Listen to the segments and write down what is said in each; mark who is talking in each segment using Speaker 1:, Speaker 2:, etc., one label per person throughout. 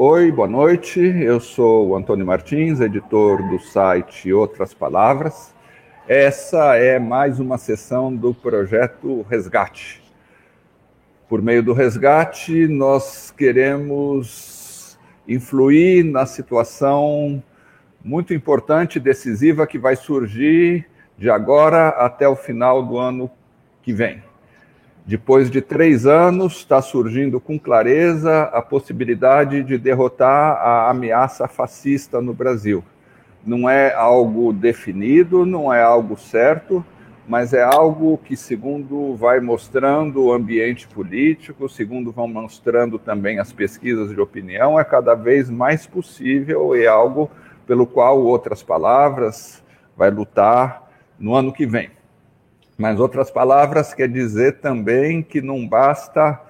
Speaker 1: Oi, boa noite. Eu sou o Antônio Martins, editor do site Outras Palavras. Essa é mais uma sessão do projeto Resgate. Por meio do resgate, nós queremos influir na situação muito importante decisiva que vai surgir de agora até o final do ano que vem. Depois de três anos, está surgindo com clareza a possibilidade de derrotar a ameaça fascista no Brasil não é algo definido, não é algo certo, mas é algo que, segundo vai mostrando o ambiente político, segundo vão mostrando também as pesquisas de opinião, é cada vez mais possível e é algo pelo qual outras palavras vai lutar no ano que vem. Mas outras palavras quer dizer também que não basta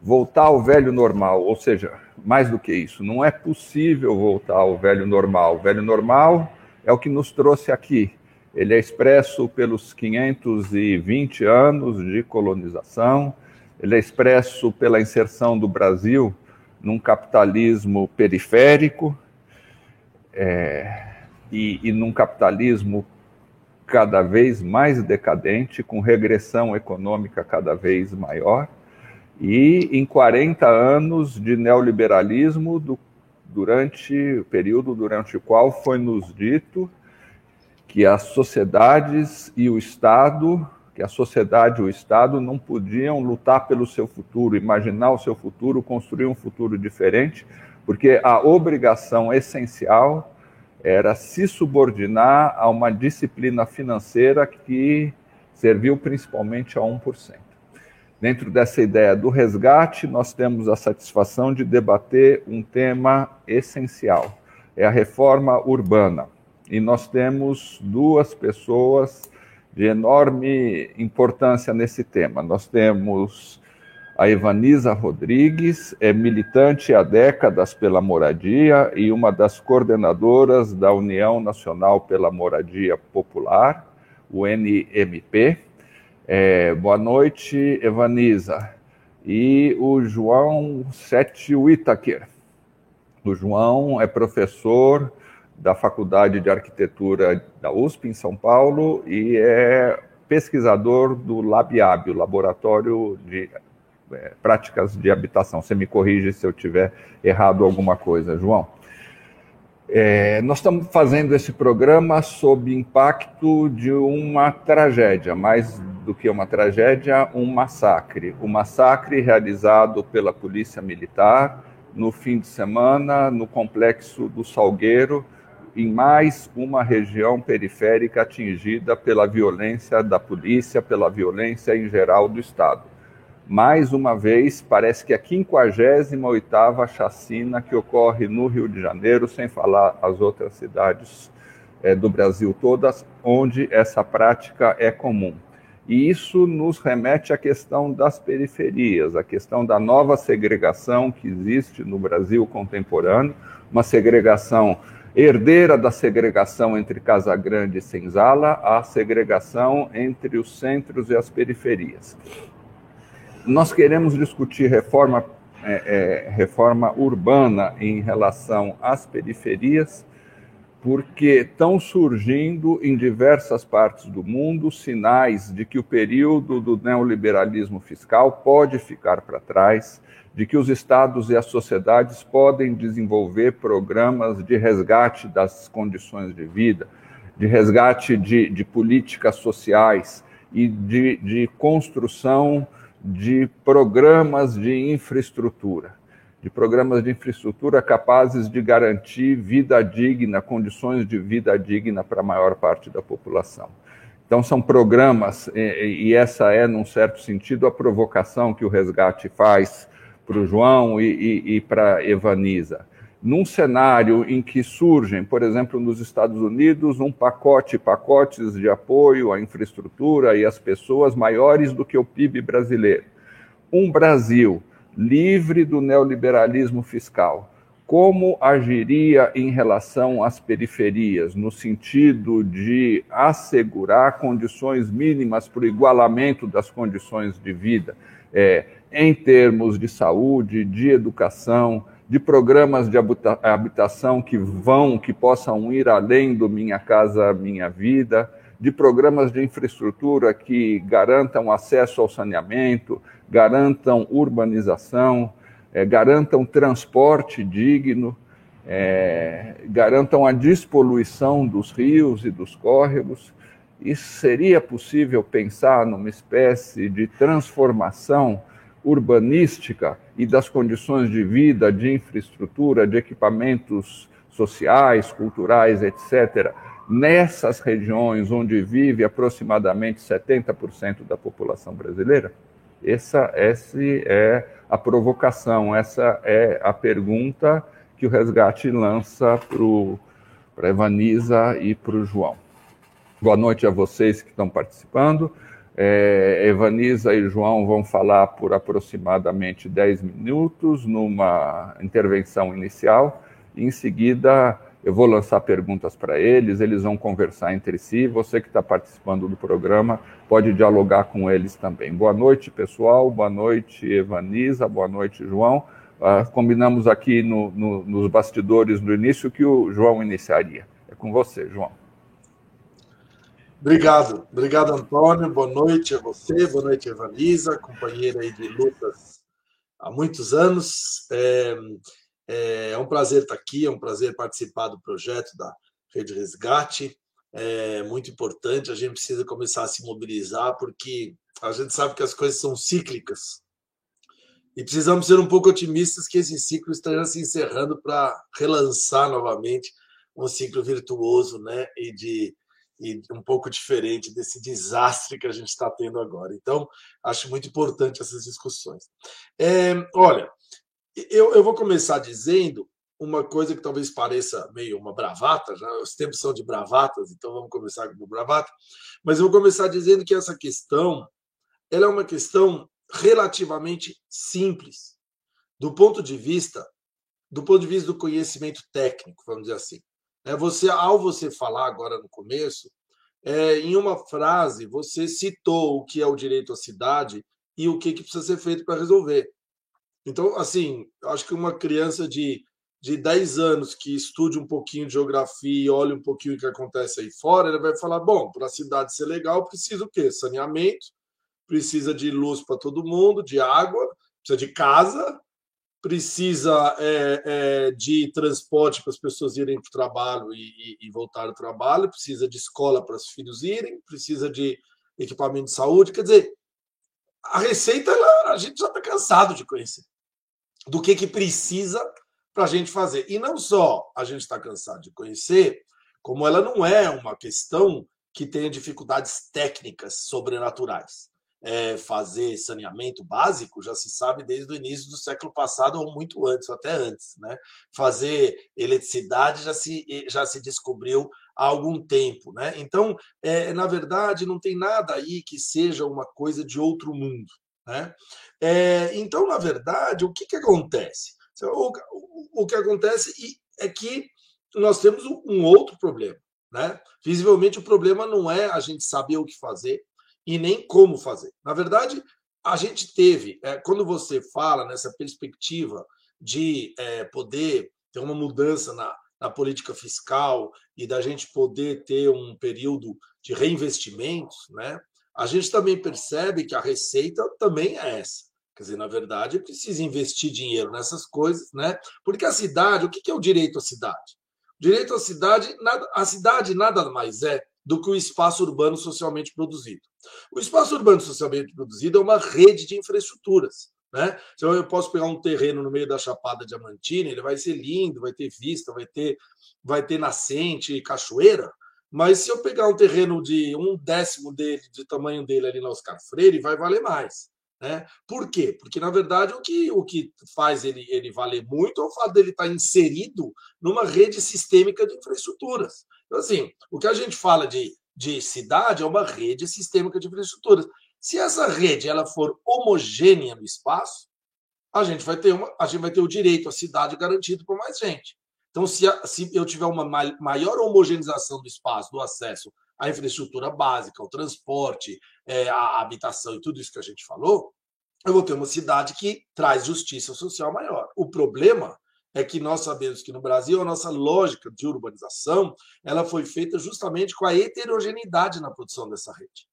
Speaker 1: voltar ao velho normal, ou seja, mais do que isso, não é possível voltar ao velho normal. O velho normal é o que nos trouxe aqui. Ele é expresso pelos 520 anos de colonização, ele é expresso pela inserção do Brasil num capitalismo periférico é, e, e num capitalismo cada vez mais decadente, com regressão econômica cada vez maior e em 40 anos de neoliberalismo do, durante o período durante o qual foi nos dito que as sociedades e o Estado, que a sociedade e o Estado não podiam lutar pelo seu futuro, imaginar o seu futuro, construir um futuro diferente, porque a obrigação essencial era se subordinar a uma disciplina financeira que serviu principalmente a 1%. Dentro dessa ideia do resgate, nós temos a satisfação de debater um tema essencial: é a reforma urbana. E nós temos duas pessoas de enorme importância nesse tema. Nós temos a Evanisa Rodrigues, é militante há décadas pela moradia e uma das coordenadoras da União Nacional pela Moradia Popular, o NMP. É, boa noite, Evaniza. E o João Sete Whittaker. O João é professor da Faculdade de Arquitetura da USP, em São Paulo, e é pesquisador do LabIab, o Laboratório de é, Práticas de Habitação. Você me corrige se eu tiver errado alguma coisa, João. É, nós estamos fazendo esse programa sob impacto de uma tragédia, mais do que uma tragédia, um massacre. O um massacre realizado pela Polícia Militar no fim de semana no complexo do Salgueiro, em mais uma região periférica atingida pela violência da polícia, pela violência em geral do Estado mais uma vez, parece que é a 58ª chacina que ocorre no Rio de Janeiro, sem falar as outras cidades é, do Brasil todas, onde essa prática é comum. E isso nos remete à questão das periferias, à questão da nova segregação que existe no Brasil contemporâneo, uma segregação herdeira da segregação entre Casa Grande e Senzala, a segregação entre os centros e as periferias nós queremos discutir reforma, é, é, reforma urbana em relação às periferias, porque estão surgindo em diversas partes do mundo sinais de que o período do neoliberalismo fiscal pode ficar para trás, de que os estados e as sociedades podem desenvolver programas de resgate das condições de vida, de resgate de, de políticas sociais e de, de construção de programas de infraestrutura, de programas de infraestrutura capazes de garantir vida digna, condições de vida digna para a maior parte da população. Então, são programas, e essa é, num certo sentido, a provocação que o resgate faz para o João e, e, e para a Evanisa num cenário em que surgem, por exemplo, nos Estados Unidos, um pacote, pacotes de apoio à infraestrutura e às pessoas maiores do que o PIB brasileiro. Um Brasil livre do neoliberalismo fiscal, como agiria em relação às periferias, no sentido de assegurar condições mínimas para o igualamento das condições de vida, é, em termos de saúde, de educação, de programas de habitação que vão, que possam ir além do Minha Casa Minha Vida, de programas de infraestrutura que garantam acesso ao saneamento, garantam urbanização, é, garantam transporte digno, é, garantam a despoluição dos rios e dos córregos. E seria possível pensar numa espécie de transformação urbanística e das condições de vida, de infraestrutura, de equipamentos sociais, culturais, etc., nessas regiões onde vive aproximadamente 70% da população brasileira? Essa, essa é a provocação, essa é a pergunta que o resgate lança para a Evanisa e para o João. Boa noite a vocês que estão participando. É, e João vão falar por aproximadamente 10 minutos numa intervenção inicial. Em seguida, eu vou lançar perguntas para eles, eles vão conversar entre si. Você que está participando do programa pode dialogar com eles também. Boa noite, pessoal. Boa noite, Evanisa. Boa noite, João. Uh, combinamos aqui no, no, nos bastidores no início que o João iniciaria. É com você, João.
Speaker 2: Obrigado, obrigado, Antônio. Boa noite a você, boa noite, Evanisa, companheira aí de lutas há muitos anos. É, é, é um prazer estar aqui, é um prazer participar do projeto da Rede Resgate. É muito importante, a gente precisa começar a se mobilizar, porque a gente sabe que as coisas são cíclicas. E precisamos ser um pouco otimistas que esse ciclo esteja se encerrando para relançar novamente um ciclo virtuoso né? e, de, e um pouco diferente desse desastre que a gente está tendo agora. Então, acho muito importante essas discussões. É, olha, eu, eu vou começar dizendo uma coisa que talvez pareça meio uma bravata, já os tempos são de bravatas, então vamos começar com bravata, mas eu vou começar dizendo que essa questão ela é uma questão relativamente simples do ponto de vista do ponto de vista do conhecimento técnico, vamos dizer assim. É você ao você falar agora no começo, é, em uma frase você citou o que é o direito à cidade e o que, que precisa ser feito para resolver. Então, assim, acho que uma criança de, de 10 anos que estude um pouquinho de geografia e olhe um pouquinho o que acontece aí fora, ele vai falar: bom, para a cidade ser legal, precisa o quê? Saneamento, precisa de luz para todo mundo, de água, precisa de casa, precisa é, é, de transporte para as pessoas irem para o trabalho e, e, e voltar ao trabalho, precisa de escola para os filhos irem, precisa de equipamento de saúde. Quer dizer, a receita ela, a gente já está cansado de conhecer do que, que precisa para a gente fazer. E não só a gente está cansado de conhecer, como ela não é uma questão que tenha dificuldades técnicas sobrenaturais. É, fazer saneamento básico já se sabe desde o início do século passado ou muito antes, ou até antes. Né? Fazer eletricidade já se, já se descobriu há algum tempo. Né? Então, é, na verdade, não tem nada aí que seja uma coisa de outro mundo. Né? É, então, na verdade, o que, que acontece? O, o, o que acontece é que nós temos um outro problema. Né? Visivelmente, o problema não é a gente saber o que fazer e nem como fazer. Na verdade, a gente teve, é, quando você fala nessa perspectiva de é, poder ter uma mudança na, na política fiscal e da gente poder ter um período de reinvestimentos, né? a gente também percebe que a receita também é essa. Quer dizer, na verdade, precisa investir dinheiro nessas coisas, né? Porque a cidade, o que é o direito à cidade? O direito à cidade, nada, a cidade nada mais é do que o espaço urbano socialmente produzido. O espaço urbano socialmente produzido é uma rede de infraestruturas. Né? Então, eu posso pegar um terreno no meio da Chapada Diamantina, ele vai ser lindo, vai ter vista, vai ter, vai ter nascente, cachoeira, mas se eu pegar um terreno de um décimo dele, de tamanho dele ali na Oscar Freire, vai valer mais. Né? Por quê? Porque, na verdade, o que, o que faz ele, ele valer muito é o fato dele estar inserido numa rede sistêmica de infraestruturas. Então, assim, o que a gente fala de, de cidade é uma rede sistêmica de infraestruturas. Se essa rede ela for homogênea no espaço, a gente vai ter, uma, a gente vai ter o direito à cidade garantido por mais gente. Então, se, se eu tiver uma maior homogeneização do espaço, do acesso à infraestrutura básica, ao transporte, é, à habitação e tudo isso que a gente falou, eu vou ter uma cidade que traz justiça social maior. O problema é que nós sabemos que no Brasil a nossa lógica de urbanização ela foi feita justamente com a heterogeneidade na produção dessa rede.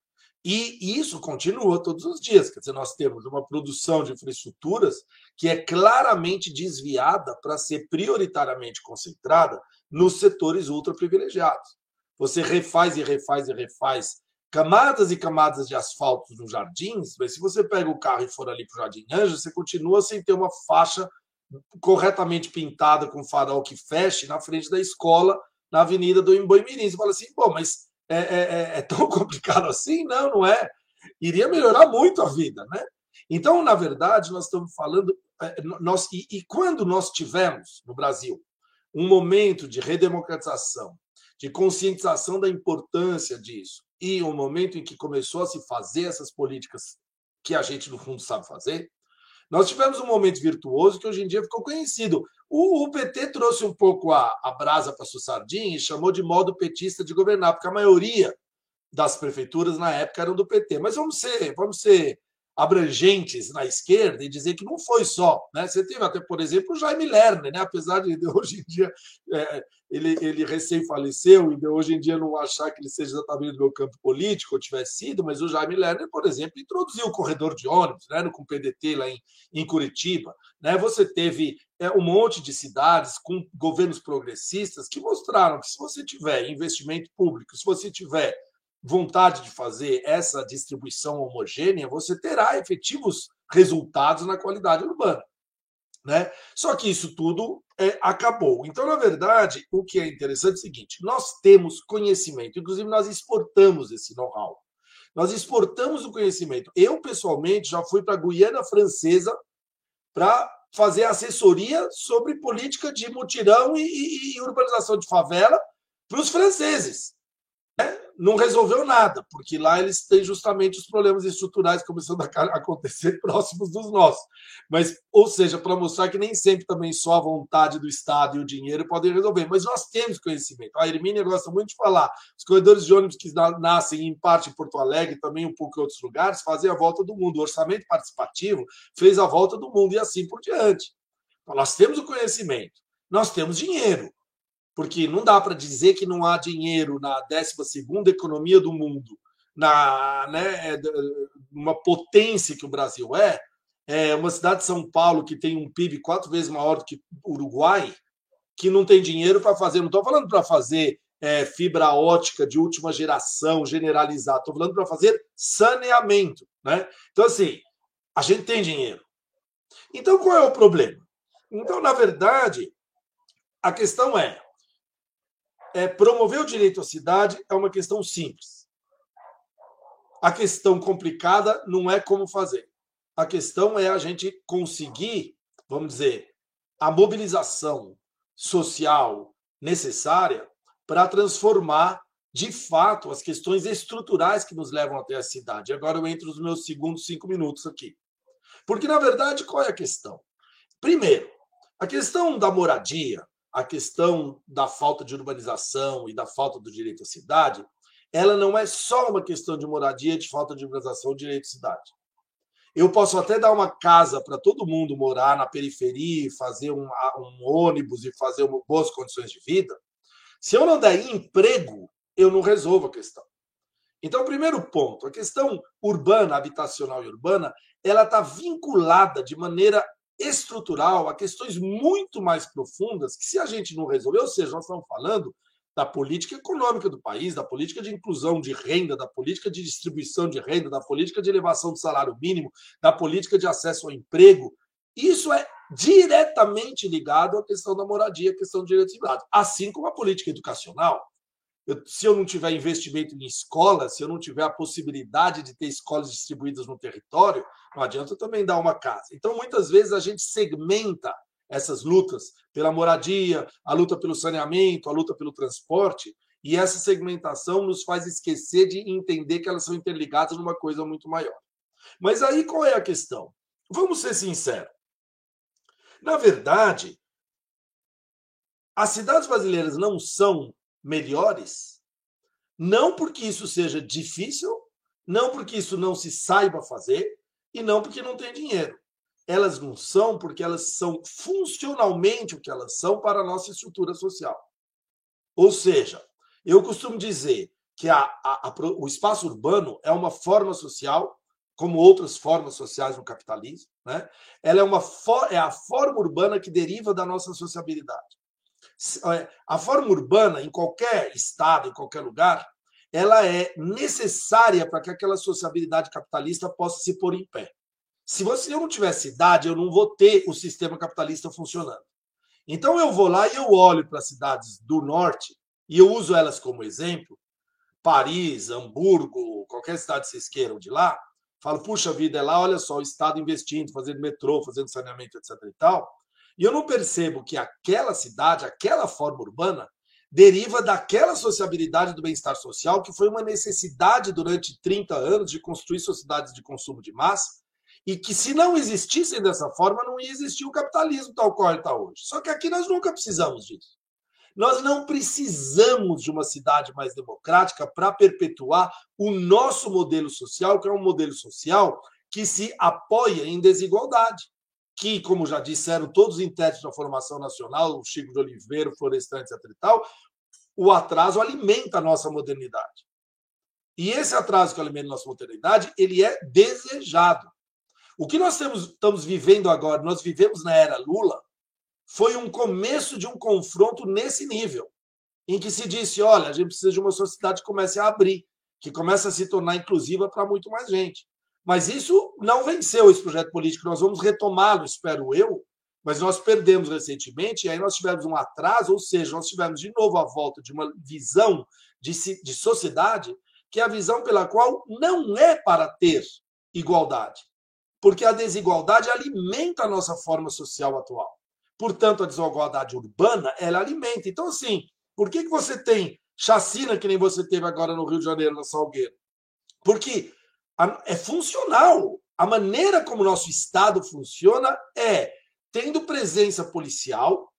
Speaker 2: E isso continua todos os dias. Quer dizer, nós temos uma produção de infraestruturas que é claramente desviada para ser prioritariamente concentrada nos setores ultra-privilegiados. Você refaz e refaz e refaz camadas e camadas de asfalto nos jardins, mas se você pega o carro e for ali para o Jardim Anjo, você continua sem ter uma faixa corretamente pintada com farol que feche na frente da escola, na Avenida do Imboimirim. Você fala assim, pô, mas é, é, é, é tão complicado assim? Não, não é. Iria melhorar muito a vida, né? Então, na verdade, nós estamos falando. É, nós, e, e quando nós tivemos no Brasil um momento de redemocratização, de conscientização da importância disso, e um momento em que começou a se fazer essas políticas que a gente, no fundo, sabe fazer, nós tivemos um momento virtuoso que hoje em dia ficou conhecido. O, o PT trouxe um pouco a, a brasa para sua sardinha e chamou de modo petista de governar, porque a maioria das prefeituras na época eram do PT. Mas vamos ser, vamos ser abrangentes na esquerda e dizer que não foi só. Né? Você teve até, por exemplo, o Jaime Lerner, né? apesar de hoje em dia é, ele, ele recém-faleceu e hoje em dia não achar que ele seja exatamente do meu campo político, ou tivesse sido, mas o Jaime Lerner, por exemplo, introduziu o corredor de ônibus né? com o PDT lá em, em Curitiba. Né? Você teve é, um monte de cidades com governos progressistas que mostraram que se você tiver investimento público, se você tiver vontade de fazer essa distribuição homogênea, você terá efetivos resultados na qualidade urbana. Né? Só que isso tudo é, acabou. Então, na verdade, o que é interessante é o seguinte: nós temos conhecimento, inclusive nós exportamos esse know-how. Nós exportamos o conhecimento. Eu, pessoalmente, já fui para a Guiana Francesa para fazer assessoria sobre política de mutirão e, e, e urbanização de favela para os franceses não resolveu nada, porque lá eles têm justamente os problemas estruturais começando a acontecer próximos dos nossos. Mas, ou seja, para mostrar que nem sempre também só a vontade do Estado e o dinheiro podem resolver. Mas nós temos conhecimento. A Hermínia gosta muito de falar. Os corredores de ônibus que nascem em parte em Porto Alegre, também um pouco em outros lugares, fazem a volta do mundo. O orçamento participativo fez a volta do mundo e assim por diante. Então, nós temos o conhecimento, nós temos dinheiro porque não dá para dizer que não há dinheiro na 12 economia do mundo, na né, uma potência que o Brasil é, é uma cidade de São Paulo que tem um PIB quatro vezes maior do que o Uruguai, que não tem dinheiro para fazer. Não estou falando para fazer é, fibra ótica de última geração generalizada, estou falando para fazer saneamento. Né? Então, assim, a gente tem dinheiro. Então, qual é o problema? Então, na verdade, a questão é: é, promover o direito à cidade é uma questão simples. A questão complicada não é como fazer. A questão é a gente conseguir, vamos dizer, a mobilização social necessária para transformar de fato as questões estruturais que nos levam até a cidade. Agora eu entro nos meus segundos cinco minutos aqui. Porque, na verdade, qual é a questão? Primeiro, a questão da moradia, a questão da falta de urbanização e da falta do direito à cidade, ela não é só uma questão de moradia, de falta de urbanização ou direito à cidade. Eu posso até dar uma casa para todo mundo morar na periferia, fazer um, um ônibus e fazer uma, boas condições de vida. Se eu não der emprego, eu não resolvo a questão. Então, primeiro ponto, a questão urbana, habitacional e urbana, ela está vinculada de maneira estrutural, a questões muito mais profundas que, se a gente não resolver, ou seja, nós estamos falando da política econômica do país, da política de inclusão de renda, da política de distribuição de renda, da política de elevação do salário mínimo, da política de acesso ao emprego. Isso é diretamente ligado à questão da moradia, à questão do direito de cidade, assim como a política educacional. Eu, se eu não tiver investimento em escolas, se eu não tiver a possibilidade de ter escolas distribuídas no território, não adianta também dar uma casa. Então, muitas vezes, a gente segmenta essas lutas pela moradia, a luta pelo saneamento, a luta pelo transporte, e essa segmentação nos faz esquecer de entender que elas são interligadas numa coisa muito maior. Mas aí qual é a questão? Vamos ser sinceros. Na verdade, as cidades brasileiras não são melhores, não porque isso seja difícil, não porque isso não se saiba fazer e não porque não tem dinheiro. elas não são porque elas são funcionalmente o que elas são para a nossa estrutura social. Ou seja, eu costumo dizer que a, a, a, o espaço urbano é uma forma social, como outras formas sociais no capitalismo, né? Ela é uma for, é a forma urbana que deriva da nossa sociabilidade. É, a forma urbana, em qualquer estado, em qualquer lugar, ela é necessária para que aquela sociabilidade capitalista possa se pôr em pé. Se você eu não tiver cidade, eu não vou ter o sistema capitalista funcionando. Então eu vou lá e eu olho para as cidades do norte e eu uso elas como exemplo, Paris, Hamburgo, qualquer cidade que vocês queiram de lá, falo, puxa vida, é lá, olha só, o Estado investindo, fazendo metrô, fazendo saneamento, etc. e tal. E eu não percebo que aquela cidade, aquela forma urbana, deriva daquela sociabilidade do bem-estar social, que foi uma necessidade durante 30 anos de construir sociedades de consumo de massa, e que se não existissem dessa forma, não ia existir o capitalismo tal qual ele está hoje. Só que aqui nós nunca precisamos disso. Nós não precisamos de uma cidade mais democrática para perpetuar o nosso modelo social, que é um modelo social que se apoia em desigualdade que, como já disseram todos os intérpretes da formação nacional, o Chico de Oliveira, o Florestan, etc. e tal, o atraso alimenta a nossa modernidade. E esse atraso que alimenta a nossa modernidade, ele é desejado. O que nós temos, estamos vivendo agora, nós vivemos na era Lula, foi um começo de um confronto nesse nível, em que se disse, olha, a gente precisa de uma sociedade que comece a abrir, que comece a se tornar inclusiva para muito mais gente. Mas isso não venceu esse projeto político. Nós vamos retomá-lo, espero eu, mas nós perdemos recentemente, e aí nós tivemos um atraso, ou seja, nós tivemos de novo a volta de uma visão de, de sociedade, que é a visão pela qual não é para ter igualdade, porque a desigualdade alimenta a nossa forma social atual. Portanto, a desigualdade urbana, ela alimenta. Então, assim, por que, que você tem chacina que nem você teve agora no Rio de Janeiro, na Salgueiro? Porque é funcional. A maneira como o nosso Estado funciona é tendo presença policial,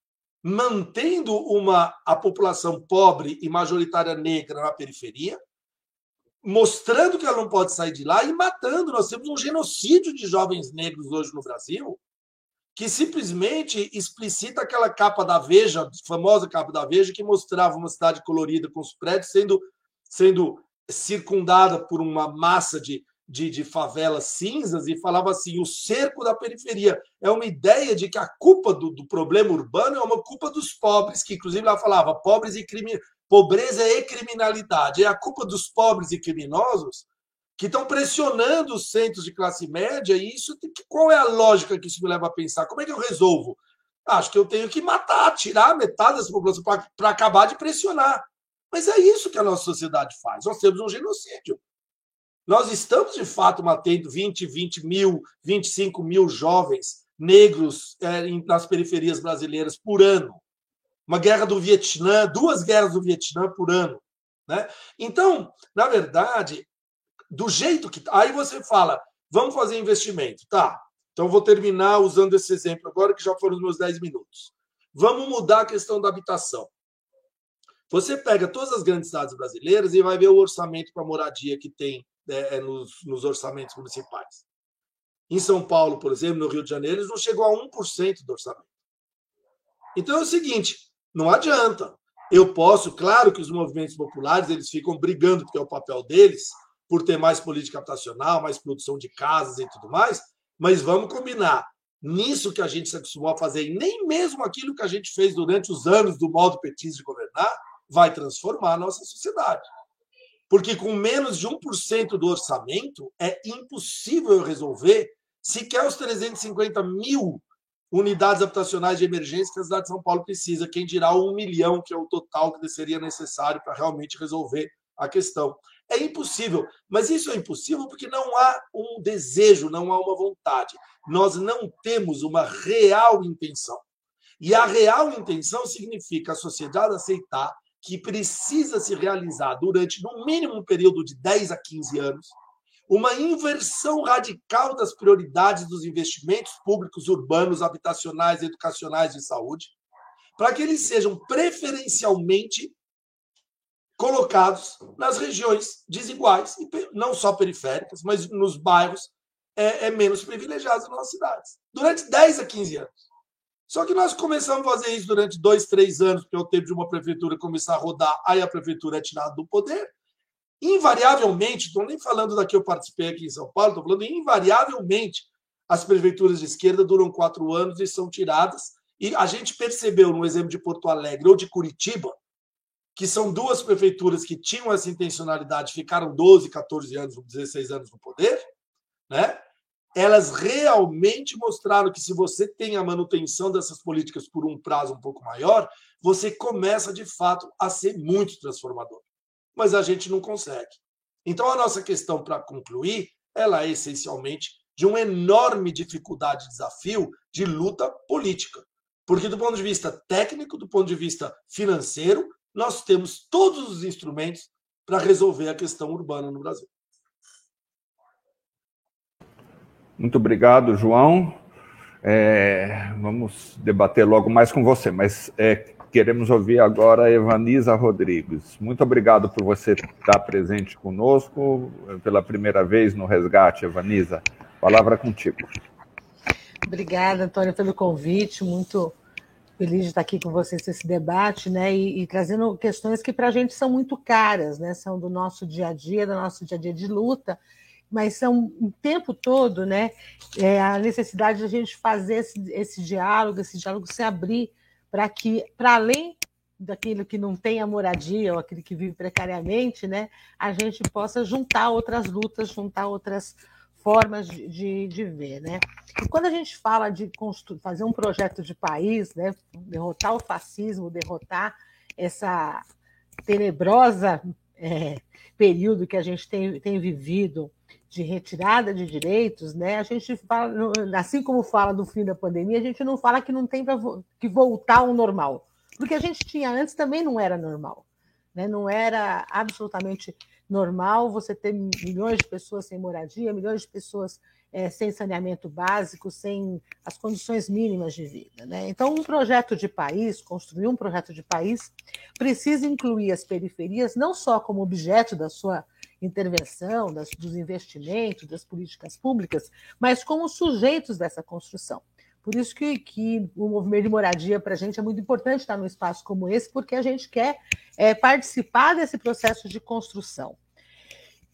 Speaker 2: mantendo uma, a população pobre e majoritária negra na periferia, mostrando que ela não pode sair de lá e matando. Nós temos um genocídio de jovens negros hoje no Brasil, que simplesmente explicita aquela capa da Veja, famosa capa da Veja, que mostrava uma cidade colorida com os prédios sendo, sendo circundada por uma massa de, de, de, favelas cinzas e falava assim: o cerco da periferia. É uma ideia de que a culpa do, do problema urbano é uma culpa dos pobres, que inclusive ela falava pobres e crime, pobreza e criminalidade. É a culpa dos pobres e criminosos que estão pressionando os centros de classe média, e isso qual é a lógica que isso me leva a pensar? Como é que eu resolvo? Acho que eu tenho que matar, tirar metade dessa população para acabar de pressionar. Mas é isso que a nossa sociedade faz. Nós temos um genocídio. Nós estamos, de fato, matando 20, 20 mil, 25 mil jovens negros é, nas periferias brasileiras por ano. Uma guerra do Vietnã, duas guerras do Vietnã por ano. Né? Então, na verdade, do jeito que. Aí você fala, vamos fazer investimento. Tá. Então, vou terminar usando esse exemplo agora, que já foram os meus 10 minutos. Vamos mudar a questão da habitação. Você pega todas as grandes cidades brasileiras e vai ver o orçamento para moradia que tem é, nos, nos, orçamentos municipais. Em São Paulo, por exemplo, no Rio de Janeiro, eles não chegou a 1% do orçamento. Então é o seguinte, não adianta. Eu posso, claro que os movimentos populares eles ficam brigando, porque é o papel deles, por ter mais política habitacional, mais produção de casas e tudo mais, mas vamos combinar. Nisso que a gente se acostumou a fazer, e nem mesmo aquilo que a gente fez durante os anos do modo petista de governar, vai transformar a nossa sociedade. Porque com menos de 1% do orçamento é impossível resolver sequer os 350 mil unidades habitacionais de emergência que a cidade de São Paulo precisa, quem dirá um milhão, que é o total que seria necessário para realmente resolver a questão. É impossível, mas isso é impossível porque não há um desejo, não há uma vontade. Nós não temos uma real intenção. E a real intenção significa a sociedade aceitar que precisa se realizar durante, no mínimo, um período de 10 a 15 anos, uma inversão radical das prioridades dos investimentos públicos urbanos, habitacionais, educacionais e saúde, para que eles sejam preferencialmente colocados nas regiões desiguais, não só periféricas, mas nos bairros é, é menos privilegiados nas nossas cidades. Durante 10 a 15 anos. Só que nós começamos a fazer isso durante dois, três anos, porque é o tempo de uma prefeitura começar a rodar, aí a prefeitura é tirada do poder. Invariavelmente, estou nem falando daqui eu participei aqui em São Paulo, estou falando invariavelmente, as prefeituras de esquerda duram quatro anos e são tiradas. E a gente percebeu no exemplo de Porto Alegre ou de Curitiba, que são duas prefeituras que tinham essa intencionalidade, ficaram 12, 14 anos, 16 anos no poder, né? Elas realmente mostraram que se você tem a manutenção dessas políticas por um prazo um pouco maior, você começa de fato a ser muito transformador. Mas a gente não consegue. Então a nossa questão para concluir, ela é essencialmente de uma enorme dificuldade, desafio de luta política. Porque do ponto de vista técnico, do ponto de vista financeiro, nós temos todos os instrumentos para resolver a questão urbana no Brasil.
Speaker 1: Muito obrigado, João. É, vamos debater logo mais com você, mas é, queremos ouvir agora a Evanisa Rodrigues. Muito obrigado por você estar presente conosco pela primeira vez no Resgate, Evanisa. Palavra contigo.
Speaker 3: Obrigada, Antônio, pelo convite. Muito feliz de estar aqui com vocês nesse debate, né? E, e trazendo questões que para a gente são muito caras, né? São do nosso dia a dia, do nosso dia a dia de luta mas são o tempo todo, né? É, a necessidade de a gente fazer esse, esse diálogo, esse diálogo se abrir para que, para além daquilo que não tem a moradia ou aquele que vive precariamente, né, a gente possa juntar outras lutas, juntar outras formas de, de, ver, né? E quando a gente fala de fazer um projeto de país, né, derrotar o fascismo, derrotar essa tenebrosa é, período que a gente tem, tem vivido de retirada de direitos, né? A gente fala, assim como fala do fim da pandemia, a gente não fala que não tem pra, que voltar ao normal, porque a gente tinha antes também não era normal, né? Não era absolutamente normal você ter milhões de pessoas sem moradia, milhões de pessoas é, sem saneamento básico, sem as condições mínimas de vida. Né? Então, um projeto de país, construir um projeto de país, precisa incluir as periferias não só como objeto da sua intervenção, das, dos investimentos, das políticas públicas, mas como sujeitos dessa construção. Por isso que, que o movimento de moradia para a gente é muito importante estar num espaço como esse, porque a gente quer é, participar desse processo de construção.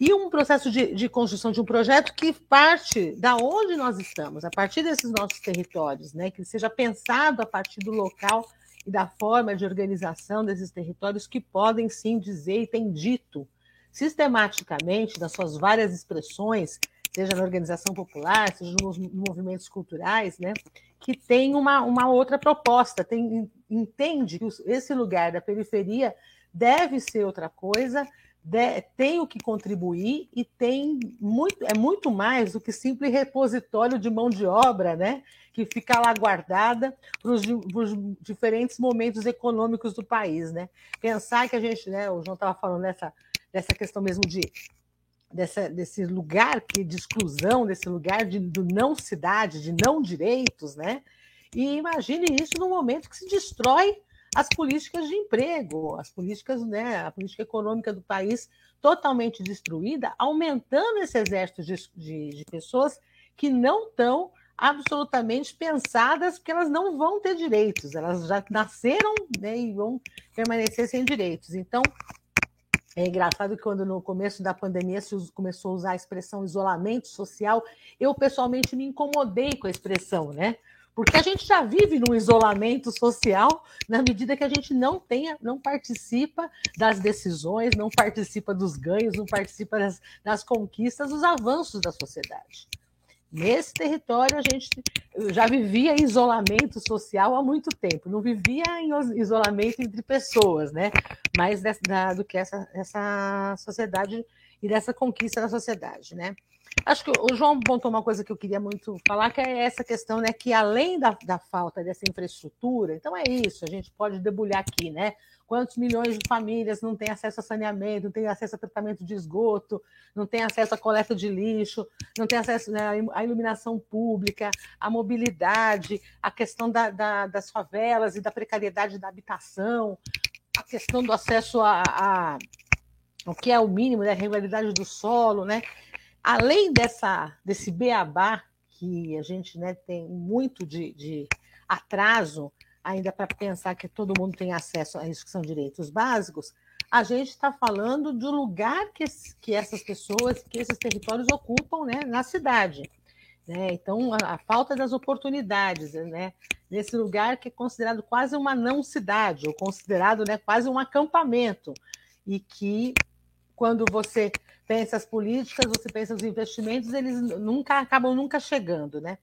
Speaker 3: E um processo de, de, construção de um projeto que parte da onde nós estamos, a partir desses nossos territórios, né? que seja pensado a partir do local e da forma de organização desses territórios que podem sim dizer e têm dito sistematicamente, nas suas várias expressões, seja na organização popular, seja nos movimentos culturais, né, que tem uma, uma outra proposta, tem, entende que esse lugar da periferia deve ser outra coisa, de, tem o que contribuir e tem muito, é muito mais do que simples repositório de mão de obra, né, que fica lá guardada para os, diferentes momentos econômicos do país, né? Pensar que a gente, né, o João estava falando nessa dessa questão mesmo de dessa, desse lugar de exclusão, desse lugar de do não cidade, de não direitos, né? E imagine isso no momento que se destrói as políticas de emprego, as políticas, né, a política econômica do país totalmente destruída, aumentando esse exército de, de, de pessoas que não estão absolutamente pensadas porque elas não vão ter direitos, elas já nasceram né, e vão permanecer sem direitos. Então, é engraçado que quando no começo da pandemia se começou a usar a expressão isolamento social, eu pessoalmente me incomodei com a expressão, né? Porque a gente já vive num isolamento social na medida que a gente não tenha, não participa das decisões, não participa dos ganhos, não participa das, das conquistas, dos avanços da sociedade. Nesse território, a gente já vivia isolamento social há muito tempo, não vivia em isolamento entre pessoas, né? Mais da, do que essa, essa sociedade e dessa conquista da sociedade, né? Acho que o João pontou uma coisa que eu queria muito falar, que é essa questão, né? Que além da, da falta dessa infraestrutura, então é isso, a gente pode debulhar aqui, né? Quantos milhões de famílias não têm acesso a saneamento, não têm acesso a tratamento de esgoto, não têm acesso à coleta de lixo, não têm acesso né, à iluminação pública, à mobilidade, a questão da, da, das favelas e da precariedade da habitação, a questão do acesso a, a o que é o mínimo, né, a regularidade do solo, né? Além dessa, desse beabá que a gente né, tem muito de, de atraso ainda para pensar que todo mundo tem acesso a isso que são direitos básicos, a gente está falando do lugar que, que essas pessoas, que esses territórios ocupam né, na cidade. Né? Então, a, a, falta das oportunidades, né? nesse lugar que é considerado quase uma não cidade, ou considerado né, quase um acampamento, e que quando você pensa as políticas, você pensa os investimentos, eles nunca acabam nunca chegando, né?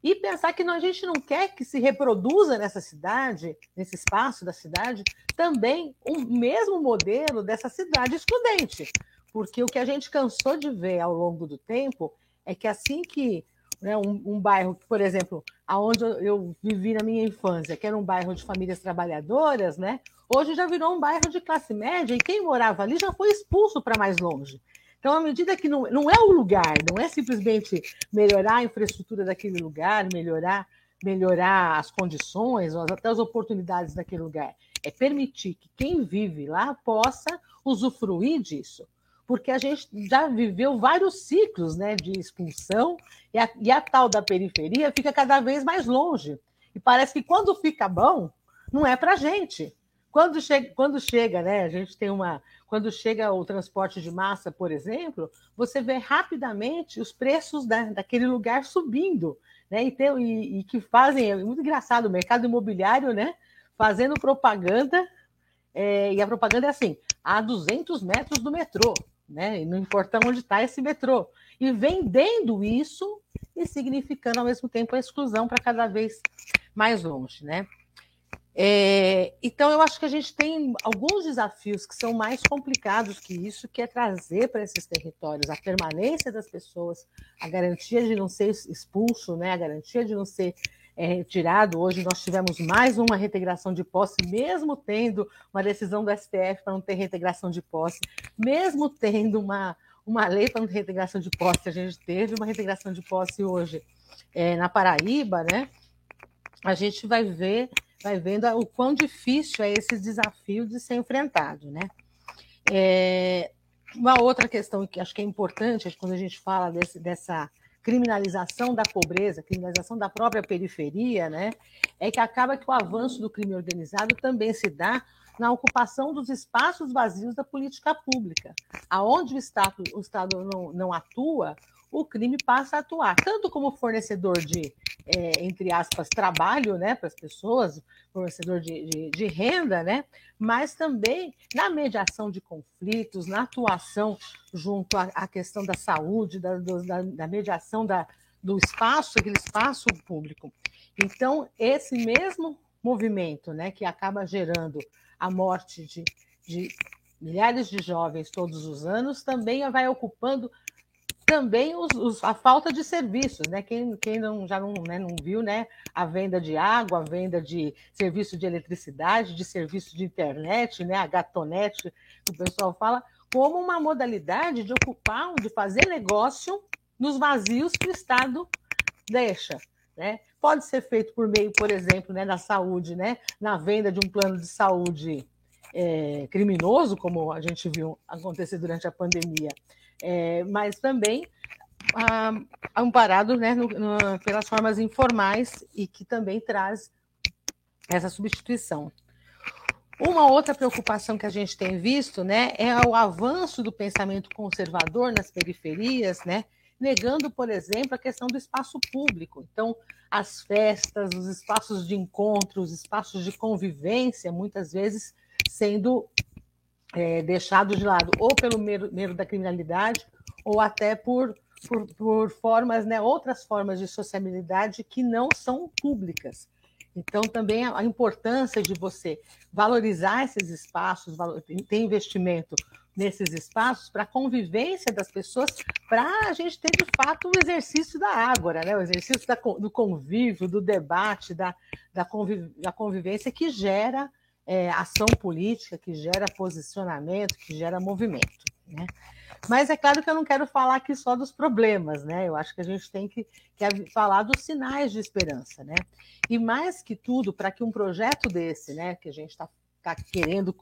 Speaker 3: E pensar que não, a gente não quer que se reproduza nessa cidade, nesse espaço da cidade, também o mesmo modelo dessa cidade excludente. Porque o que a gente cansou de ver ao longo do tempo é que assim que né, um, um, bairro, por exemplo, aonde eu vivi na minha infância, que era um bairro de famílias trabalhadoras, né, hoje já virou um bairro de classe média e quem morava ali já foi expulso para mais longe. Então, à medida que não, não é o lugar, não é simplesmente melhorar a infraestrutura daquele lugar, melhorar, melhorar as condições, até as oportunidades daquele lugar, é permitir que quem vive lá possa usufruir disso porque a gente já viveu vários ciclos né, de expulsão e a, e a tal da periferia fica cada vez mais longe. E parece que quando fica bom, não é para a gente. Quando chega, quando chega, né? A gente tem uma. Quando chega o transporte de massa, por exemplo, você vê rapidamente os preços da, daquele lugar subindo, né? E, tem, e, e que fazem, é muito engraçado, o mercado imobiliário, né? Fazendo propaganda, é, e a propaganda é assim: a 200 metros do metrô né? E não importa onde está esse metrô. E vendendo isso e significando ao mesmo tempo a exclusão para cada vez mais longe, né? É, então, eu acho que a gente tem alguns desafios que são mais complicados que isso, que é trazer para esses territórios a permanência das pessoas, a garantia de não ser expulso, né, a garantia de não ser é, retirado. Hoje nós tivemos mais uma reintegração de posse, mesmo tendo uma decisão do STF para não ter reintegração de posse, mesmo tendo uma, uma lei para não ter reintegração de posse, a gente teve uma reintegração de posse hoje é, na Paraíba, né? A gente vai ver, vai vendo o quão difícil é esse desafio de ser enfrentado, né? É, uma outra questão que acho que é importante quando a gente fala desse, dessa criminalização da pobreza, criminalização da própria periferia, né, é que acaba que o avanço do crime organizado também se dá na ocupação dos espaços vazios da política pública. Aonde o Estado, o Estado não, não atua, o crime passa a atuar, tanto como fornecedor de, é, entre aspas, trabalho né, para as pessoas, fornecedor de, de, de, renda, né, mas também na mediação de conflitos, na atuação junto à, à questão da saúde, da, da, da mediação da, do espaço, aquele espaço público. Então, esse mesmo movimento né, que acaba gerando a morte de, de milhares de jovens todos os anos, também vai ocupando também os, os, a falta de serviços, né? Quem, quem não, já não, né, não viu, né? A venda de água, a venda de serviço de eletricidade, de serviço de internet, né? A gatonete, que o pessoal fala, como uma modalidade de ocupar, de fazer negócio nos vazios que o Estado deixa, né? Pode ser feito por meio, por exemplo, né, da saúde, né? Na venda de um plano de saúde é, criminoso, como a gente viu acontecer durante a pandemia é, mas também ah, amparado né, no, no, pelas formas informais e que também traz essa substituição. Uma outra preocupação que a gente tem visto né, é o avanço do pensamento conservador nas periferias, né, negando, por exemplo, a questão do espaço público. Então, as festas, os espaços de encontro, os espaços de convivência, muitas vezes sendo é, deixado de lado ou pelo medo, da criminalidade ou até por, por, por, formas, né, outras formas de sociabilidade que não são públicas. Então, também a importância de você valorizar esses espaços, ter investimento nesses espaços para a convivência das pessoas, para a gente ter, de fato, o exercício da ágora, né? o exercício da, do convívio, do debate, da, da, conviv, da convivência que gera é, ação política, que gera posicionamento, que gera movimento. Né? Mas é claro que eu não quero falar aqui só dos problemas, né? Eu acho que a gente tem que, que falar dos sinais de esperança, né? E mais que tudo, para que um projeto desse, né, que a gente está tá querendo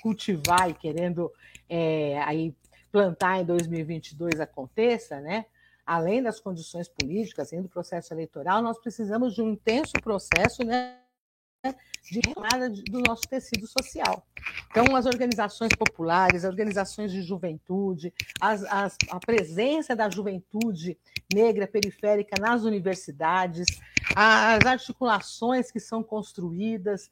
Speaker 3: cultivar e querendo é, aí plantar em 2022 aconteça, né? além das condições políticas, além do processo eleitoral, nós precisamos de um intenso processo né, de retomada do nosso tecido social. Então, as organizações populares, as organizações de juventude, as, as, a presença da juventude negra periférica nas universidades, as articulações que são construídas,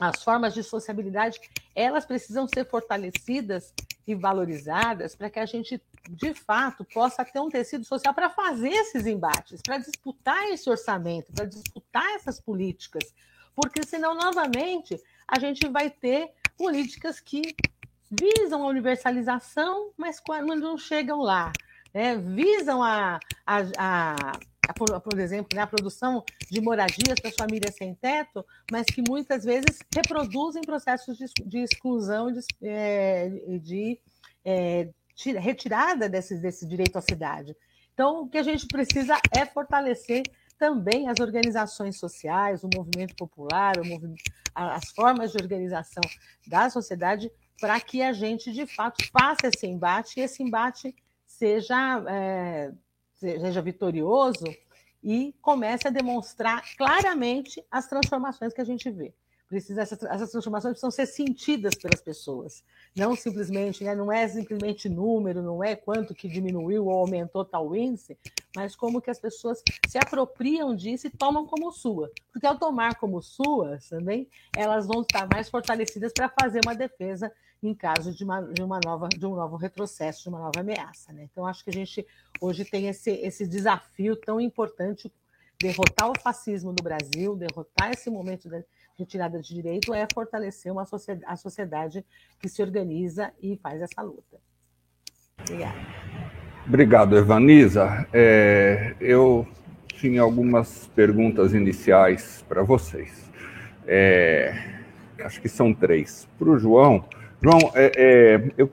Speaker 3: as formas de sociabilidade, elas precisam ser fortalecidas e valorizadas para que a gente, de fato, possa ter um tecido social para fazer esses embates, para disputar esse orçamento, para disputar essas políticas, porque senão, novamente, a gente vai ter políticas que visam a universalização, mas quando não chegam lá, né? visam a, a, a por, por, exemplo, né, a produção de moradias para famílias sem teto, mas que muitas vezes reproduzem processos de, de exclusão de, é, de é, retirada desse, desse direito à cidade. Então, o que a gente precisa é fortalecer também as organizações sociais, o movimento popular, o movimento, as formas de organização da sociedade, para que a gente, de fato, faça esse embate e esse embate seja. É, seja vitorioso e comece a demonstrar claramente as transformações que a gente vê. Precisa, essas, essas transformações precisam ser sentidas pelas pessoas, não simplesmente, né, não é simplesmente número, não é quanto que diminuiu ou aumentou tal índice, mas como que as pessoas se apropriam disso e tomam como sua. Porque ao tomar como suas também, elas vão estar mais fortalecidas para fazer uma defesa em caso de, uma, de, uma nova, de um novo retrocesso, de uma nova ameaça. Né? Então, acho que a gente hoje tem esse, esse desafio tão importante, derrotar o fascismo no Brasil, derrotar esse momento retirada de direito, é fortalecer uma sociedade, a sociedade que se organiza e faz essa luta.
Speaker 1: Obrigada. Obrigado, Evanisa. É, eu tinha algumas perguntas iniciais para vocês. É, acho que são três. Para o João, João, é, é, eu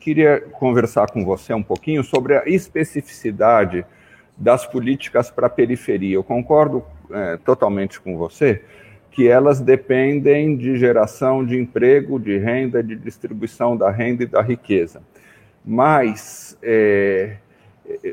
Speaker 1: queria conversar com você um pouquinho sobre a especificidade das políticas para a periferia. Eu concordo é, totalmente com você que elas dependem de geração de emprego, de renda, de distribuição da renda e da riqueza. Mas é,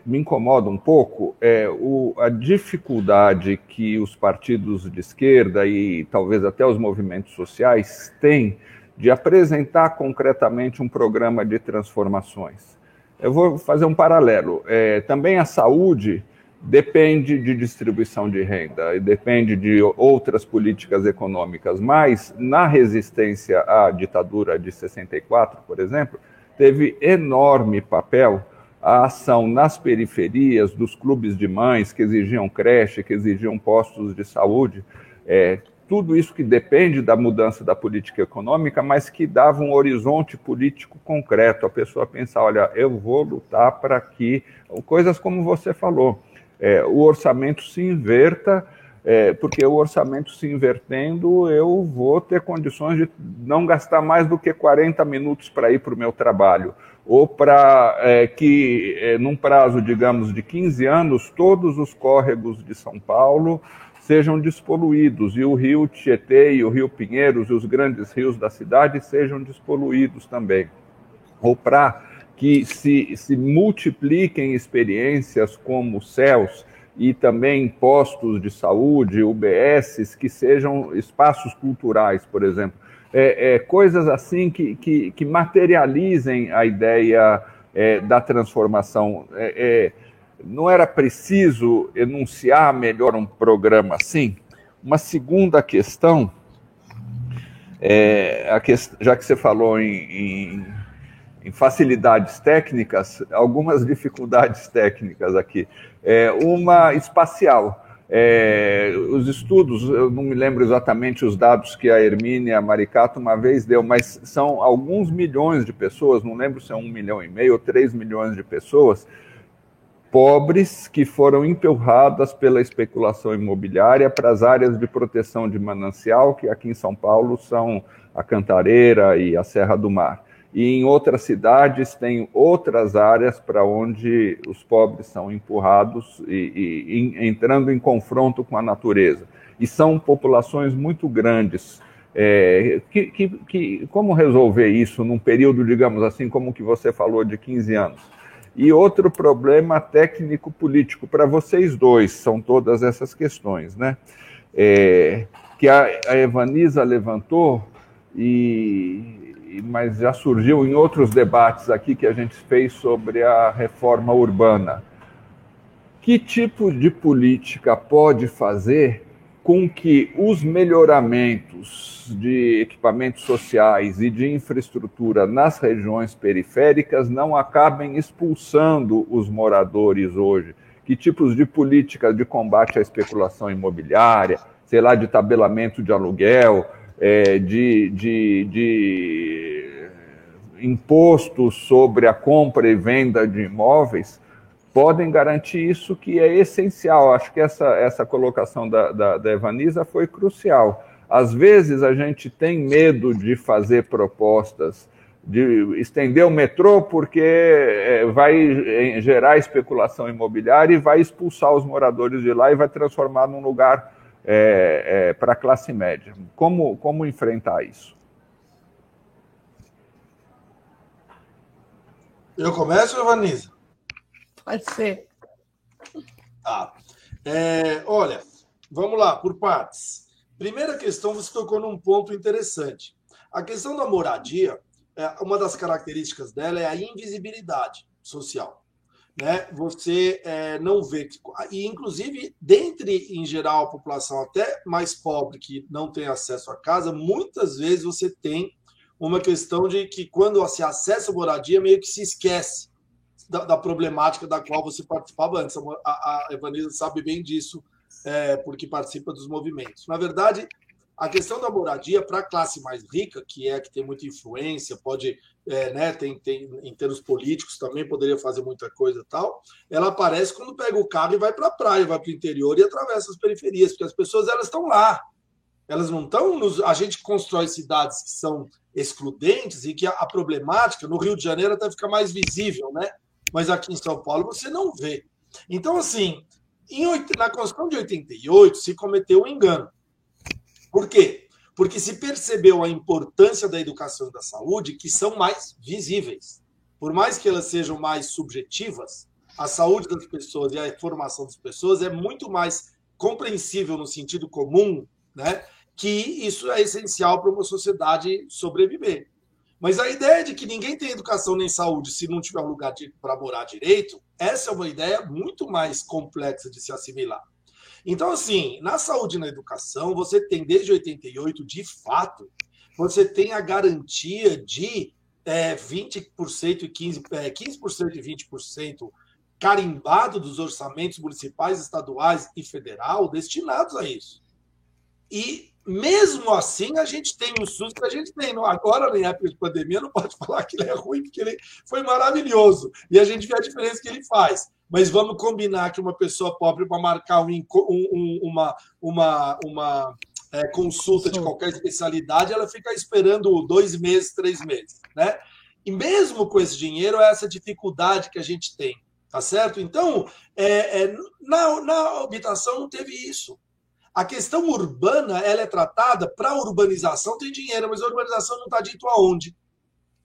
Speaker 1: me incomoda um pouco é, o, a dificuldade que os partidos de esquerda e talvez até os movimentos sociais têm de apresentar concretamente um programa de transformações. Eu vou fazer um paralelo. É, também a saúde depende de distribuição de renda e depende de outras políticas econômicas, mas na resistência à ditadura de 64, por exemplo, teve enorme papel a ação nas periferias dos clubes de mães que exigiam creche, que exigiam postos de saúde, é, tudo isso que depende da mudança da política econômica, mas que dava um horizonte político concreto. A pessoa pensar, olha, eu vou lutar para que coisas como você falou, é, o orçamento se inverta, é, porque o orçamento se invertendo, eu vou ter condições de não gastar mais do que 40 minutos para ir para o meu trabalho, ou para é, que, é, num prazo, digamos, de 15 anos, todos os córregos de São Paulo sejam despoluídos e o rio Tietê e o rio Pinheiros e os grandes rios da cidade sejam despoluídos também. Ou para que se, se multipliquem experiências como CELS e também postos de saúde, UBSs, que sejam espaços culturais, por exemplo. É, é, coisas assim que, que, que, materializem a ideia é, da transformação. É, é, não era preciso enunciar melhor um programa assim? Uma segunda questão, é, que, já que você falou em, em, em, facilidades técnicas, algumas dificuldades técnicas aqui. É, uma espacial. É, os estudos, eu não me lembro exatamente os dados que a Hermínia Maricato uma vez deu, mas são alguns milhões de pessoas, não lembro se é um milhão e meio ou três milhões de pessoas, pobres que foram empurradas pela especulação imobiliária para as áreas de proteção de manancial, que aqui em São Paulo são a Cantareira e a Serra do Mar. E em outras cidades tem outras áreas para onde os pobres são empurrados e, e, entrando em confronto com a natureza. E são populações muito grandes, É, que, que, que, como resolver isso num período, digamos assim, como que você falou, de 15 anos? E outro problema técnico-político para vocês dois, são todas essas questões, né? É, que a, a Evanisa levantou, e, mas já surgiu em outros debates aqui que a gente fez sobre a reforma urbana. Que tipo de política pode fazer com que os melhoramentos de equipamentos sociais e de infraestrutura nas regiões periféricas não acabem expulsando os moradores hoje? Que tipos de política de combate à especulação imobiliária, sei lá, de tabelamento de aluguel, é, de, de, de imposto sobre a compra e venda de imóveis podem garantir isso que é essencial. Acho que essa, essa colocação da, da, da Evanisa foi crucial. Às vezes a gente tem medo de fazer propostas, de estender o metrô porque é, vai é, gerar especulação imobiliária e vai expulsar os moradores de lá e vai transformar num lugar é, é, para a classe média. Como, como enfrentar isso?
Speaker 2: Eu começo, Evanisa?
Speaker 3: Pode ser.
Speaker 2: Tá. É, olha, vamos lá, por partes. Primeira questão, você tocou num ponto interessante. A questão da moradia, é, uma das características dela é a invisibilidade social. Né? Você é, não vê. E, inclusive, dentre, em geral, a população até mais pobre que não tem acesso à casa, muitas vezes você tem uma questão de que quando se acessa a moradia, meio que se esquece da, da, problemática da qual você participava antes. A, a sabe bem disso, é, porque participa dos movimentos. Na verdade, a questão da moradia para a classe mais rica, que é que tem muita influência, pode, é, né, tem, tem, em termos políticos também poderia fazer muita coisa tal, ela aparece quando pega o carro e vai para a praia, vai para o interior e atravessa as periferias, porque as pessoas elas estão lá. Elas não estão. Nos, a gente constrói cidades que são excludentes e que a, a problemática, no Rio de Janeiro até fica mais visível, né? mas aqui em São Paulo você não vê. Então, assim, em, na Constituição de 88 se cometeu um engano. Por quê? Porque se percebeu a importância da educação e da saúde, que são mais visíveis. Por mais que elas sejam mais subjetivas, a saúde das pessoas e a formação das pessoas é muito mais compreensível no sentido comum, né? Que isso é essencial para uma sociedade sobreviver. Mas a ideia de que ninguém tem educação nem saúde se não tiver um lugar para morar direito, essa é uma ideia muito mais complexa de se assimilar. Então, assim, na saúde e na educação, você tem desde 88, de fato, você tem a garantia de é, 20% e 15%, é, 15% e 20% carimbado dos orçamentos municipais, estaduais e federal destinados a isso. E mesmo assim, a gente tem o SUS que a gente tem. Agora, em época de pandemia, não pode falar que ele é ruim, porque ele foi maravilhoso. E a gente vê a diferença que ele faz. Mas vamos combinar que uma pessoa pobre, para marcar um, um, uma, uma, uma é, consulta de qualquer especialidade, ela fica esperando dois meses, três meses. Né? E mesmo com esse dinheiro, é essa dificuldade que a gente tem. Tá certo? Então, é, é, na, na habitação não teve isso. A questão urbana ela é tratada para urbanização tem dinheiro, mas a urbanização não está dito aonde.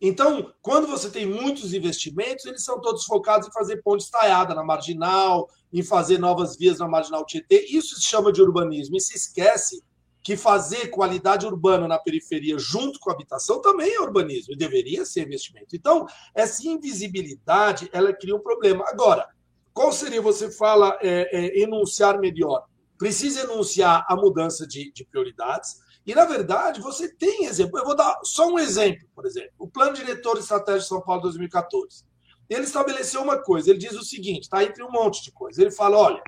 Speaker 2: Então, quando você tem muitos investimentos, eles são todos focados em fazer ponte estaiada na marginal, em fazer novas vias na marginal Tietê. Isso se chama de urbanismo. E se esquece que fazer qualidade urbana na periferia junto com a habitação também é urbanismo e deveria ser investimento. Então, essa invisibilidade ela cria um problema. Agora, qual seria, você fala, é, é, enunciar melhor? Precisa enunciar a mudança de, de prioridades. E, na verdade, você tem exemplo. Eu vou dar só um exemplo, por exemplo. O Plano Diretor de Estratégia de São Paulo 2014. Ele estabeleceu uma coisa, ele diz o seguinte, está entre um monte de coisas. Ele fala, olha,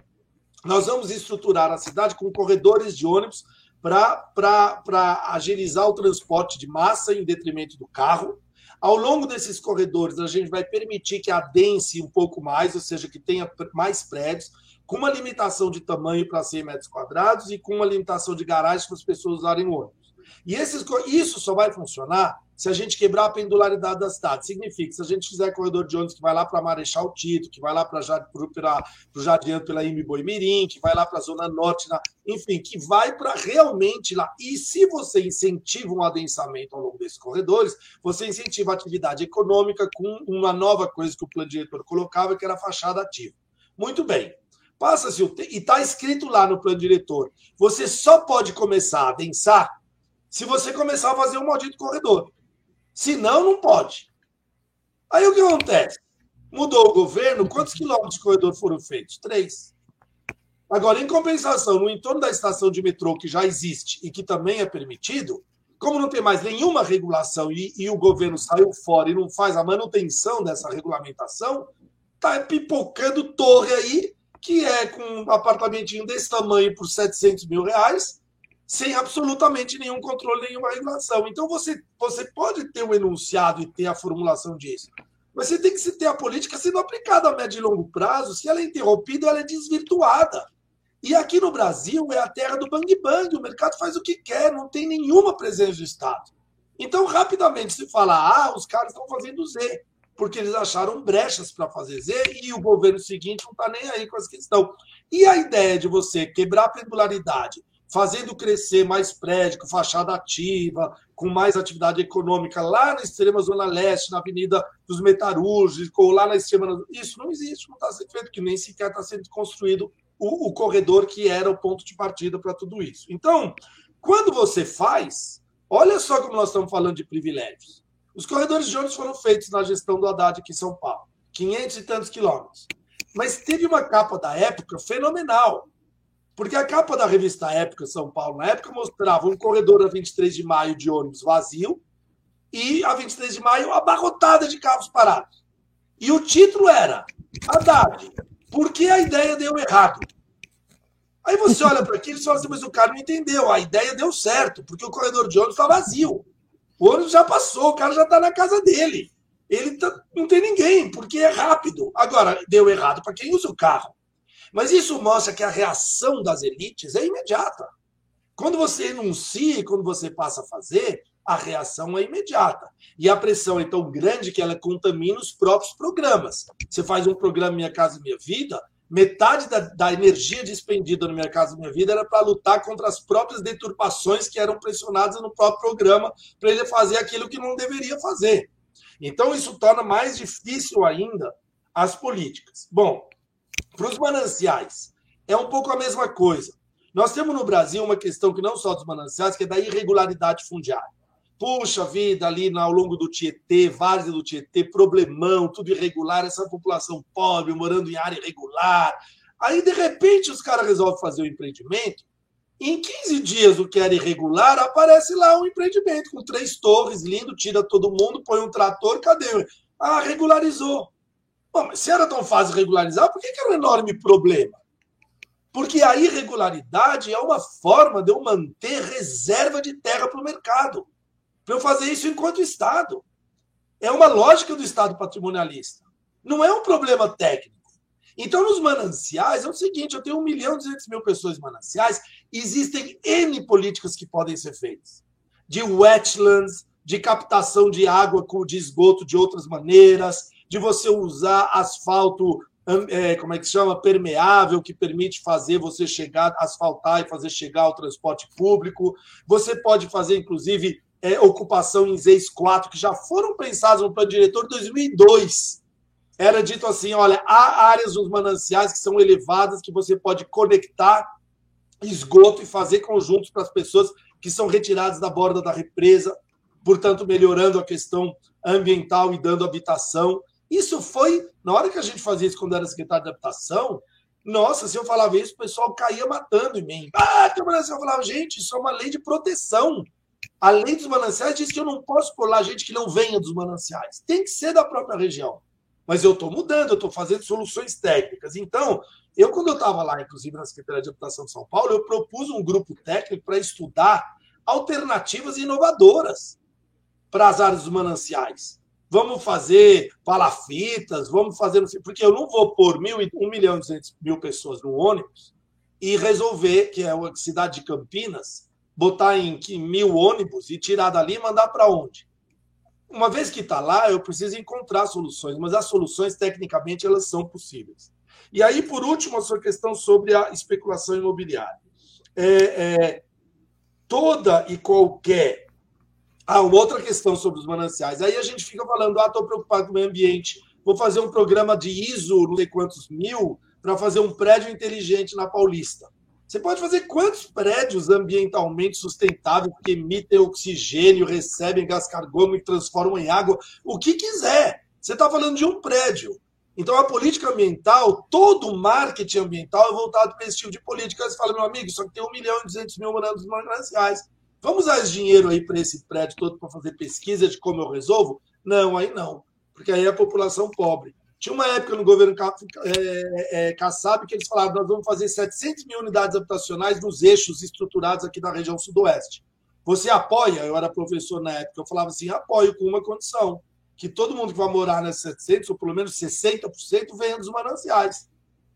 Speaker 2: nós vamos estruturar a cidade com corredores de ônibus para agilizar o transporte de massa em detrimento do carro. Ao longo desses corredores, a gente vai permitir que adense um pouco mais, ou seja, que tenha mais prédios com uma limitação de tamanho para 100 metros quadrados e com uma limitação de garagem para as pessoas usarem ônibus. E esses, isso só vai funcionar se a gente quebrar a pendularidade das cidades. Significa que se a gente fizer corredor de ônibus que vai lá para Marechal Tito, que vai lá para o Jardim pela Imiboi Mirim, que vai lá para a Zona Norte, na, enfim, que vai para realmente lá. E se você incentiva um adensamento ao longo desses corredores, você incentiva a atividade econômica com uma nova coisa que o plano diretor colocava, que era a fachada ativa. Muito bem. Passa-se o tempo, e está escrito lá no plano diretor: você só pode começar a adensar se você começar a fazer um maldito corredor. Se não, não pode. Aí o que acontece? Mudou o governo, quantos quilômetros de corredor foram feitos? Três. Agora, em compensação, no entorno da estação de metrô, que já existe e que também é permitido, como não tem mais nenhuma regulação e, e o governo saiu fora e não faz a manutenção dessa regulamentação, está pipocando torre aí, que é com um apartamentinho desse tamanho por 700 mil reais, sem absolutamente nenhum controle, nenhuma regulação. Então, você, você pode ter o enunciado e ter a formulação disso, mas você tem que ter a política sendo aplicada a médio e longo prazo. Se ela é interrompida, ela é desvirtuada. E aqui no Brasil é a terra do bang bang, o mercado faz o que quer, não tem nenhuma presença do Estado. Então, rapidamente se fala, ah, os caras estão fazendo Z, porque eles acharam brechas para fazer e o governo seguinte não está nem aí com essa questão. E a ideia de você quebrar a pendularidade fazendo crescer mais prédio, com fachada ativa, com mais atividade econômica lá na extrema zona leste, na Avenida dos Metalúrgicos, lá na extrema. Isso não existe, não está sendo feito, que nem sequer está sendo construído o, o corredor que era o ponto de partida para tudo isso. Então, quando você faz, olha só como nós estamos falando de privilégios. Os corredores de ônibus foram feitos na gestão do Haddad aqui em São Paulo, 500 e tantos quilômetros. Mas teve uma capa da época fenomenal porque a capa da revista Época São Paulo, na época, mostrava um corredor a 23 de maio de ônibus vazio e a 23 de maio abarrotada de carros parados. E o título era Haddad, por que a ideia deu errado? Aí você olha para aquilo e fala assim, mas o cara não entendeu, a ideia deu certo, porque o corredor de ônibus está vazio. O ônibus já passou, o cara já está na casa dele. Ele tá, não tem ninguém, porque é rápido. Agora, deu errado para quem usa o carro. Mas isso mostra que a reação das elites é imediata. Quando você enuncia, quando você passa a fazer, a reação é imediata. E a pressão é tão grande que ela contamina os próprios programas. Você faz um programa Minha Casa Minha Vida, metade da, da energia despendida no Minha Casa Minha Vida era para lutar contra as próprias deturpações que eram pressionadas no próprio programa para ele fazer aquilo que não deveria fazer. Então, isso torna mais difícil ainda as políticas. Bom, para os mananciais, é um pouco a mesma coisa. Nós temos no Brasil uma questão que não só dos mananciais, que é da irregularidade fundiária. Puxa vida, ali ao longo do Tietê, várzea do Tietê, problemão, tudo irregular, essa população pobre, morando em área irregular. Aí, de repente, os caras resolvem fazer o um empreendimento. Em 15 dias, o que era irregular, aparece lá um empreendimento com três torres, lindo, tira todo mundo, põe um trator, cadê? Ah, regularizou. Bom, mas se era tão fácil regularizar, por que, que era um enorme problema? Porque a irregularidade é uma forma de eu manter reserva de terra para o mercado. Para eu fazer isso enquanto Estado. É uma lógica do Estado patrimonialista. Não é um problema técnico. Então, nos mananciais, é o seguinte: eu tenho 1 milhão e 200 mil pessoas em mananciais, existem N políticas que podem ser feitas. De wetlands, de captação de água de esgoto de outras maneiras, de você usar asfalto, é, como é que se chama? Permeável, que permite fazer você chegar, asfaltar e fazer chegar o transporte público. Você pode fazer, inclusive, é, ocupação em ZEIS 4, que já foram pensados no plano diretor de 2002. Era dito assim: olha, há áreas dos mananciais que são elevadas que você pode conectar esgoto e fazer conjuntos para as pessoas que são retiradas da borda da represa, portanto, melhorando a questão ambiental e dando habitação. Isso foi, na hora que a gente fazia isso quando era secretário de habitação, nossa, se eu falava isso, o pessoal caía matando em mim. Ah, manancial. Eu falava, gente, isso é uma lei de proteção. A lei dos mananciais diz que eu não posso lá gente que não venha dos mananciais. Tem que ser da própria região. Mas eu estou mudando, eu estou fazendo soluções técnicas. Então, eu, quando eu estava lá, inclusive na Secretaria de Habitação de São Paulo, eu propus um grupo técnico para estudar alternativas inovadoras para as áreas dos mananciais vamos fazer palafitas, vvamos fazer. Porque eu não vou pôr mil, 1 milhão e 200 mil pessoas no ônibus e resolver, que é a cidade de Campinas, botar em mil ônibus e tirar dali e mandar para onde? uma vez que está lá, eu preciso encontrar soluções, mas as soluções, tecnicamente, elas são possíveis. E aí, por último, a sua questão sobre a especulação imobiliária. É, é, toda e qualquer. Ah, uma outra questão sobre os mananciais. Aí a gente fica falando, ah, estou preocupado com o meio ambiente, vou fazer um programa de ISO, não sei quantos mil, para fazer um prédio inteligente na Paulista. Você pode fazer quantos prédios ambientalmente sustentáveis que emitem oxigênio, recebem gás carbônico e transformam em água, o que quiser. Você está falando de um prédio. Então, a política ambiental, todo o marketing ambiental é voltado para esse tipo de política. Você fala, meu amigo, só que tem 1 milhão e 200 mil morados mananciais. Vamos usar esse dinheiro aí para esse prédio todo para fazer pesquisa de como eu resolvo? Não, aí não. Porque aí é a população pobre. Tinha uma época no governo é, é, Kassab que eles falaram: nós vamos fazer 700 mil unidades habitacionais nos eixos estruturados aqui da região sudoeste. Você apoia? Eu era professor na época, eu falava assim: apoio com uma condição, que todo mundo que vai morar nessas 700, ou pelo menos 60%, venha dos mananciais.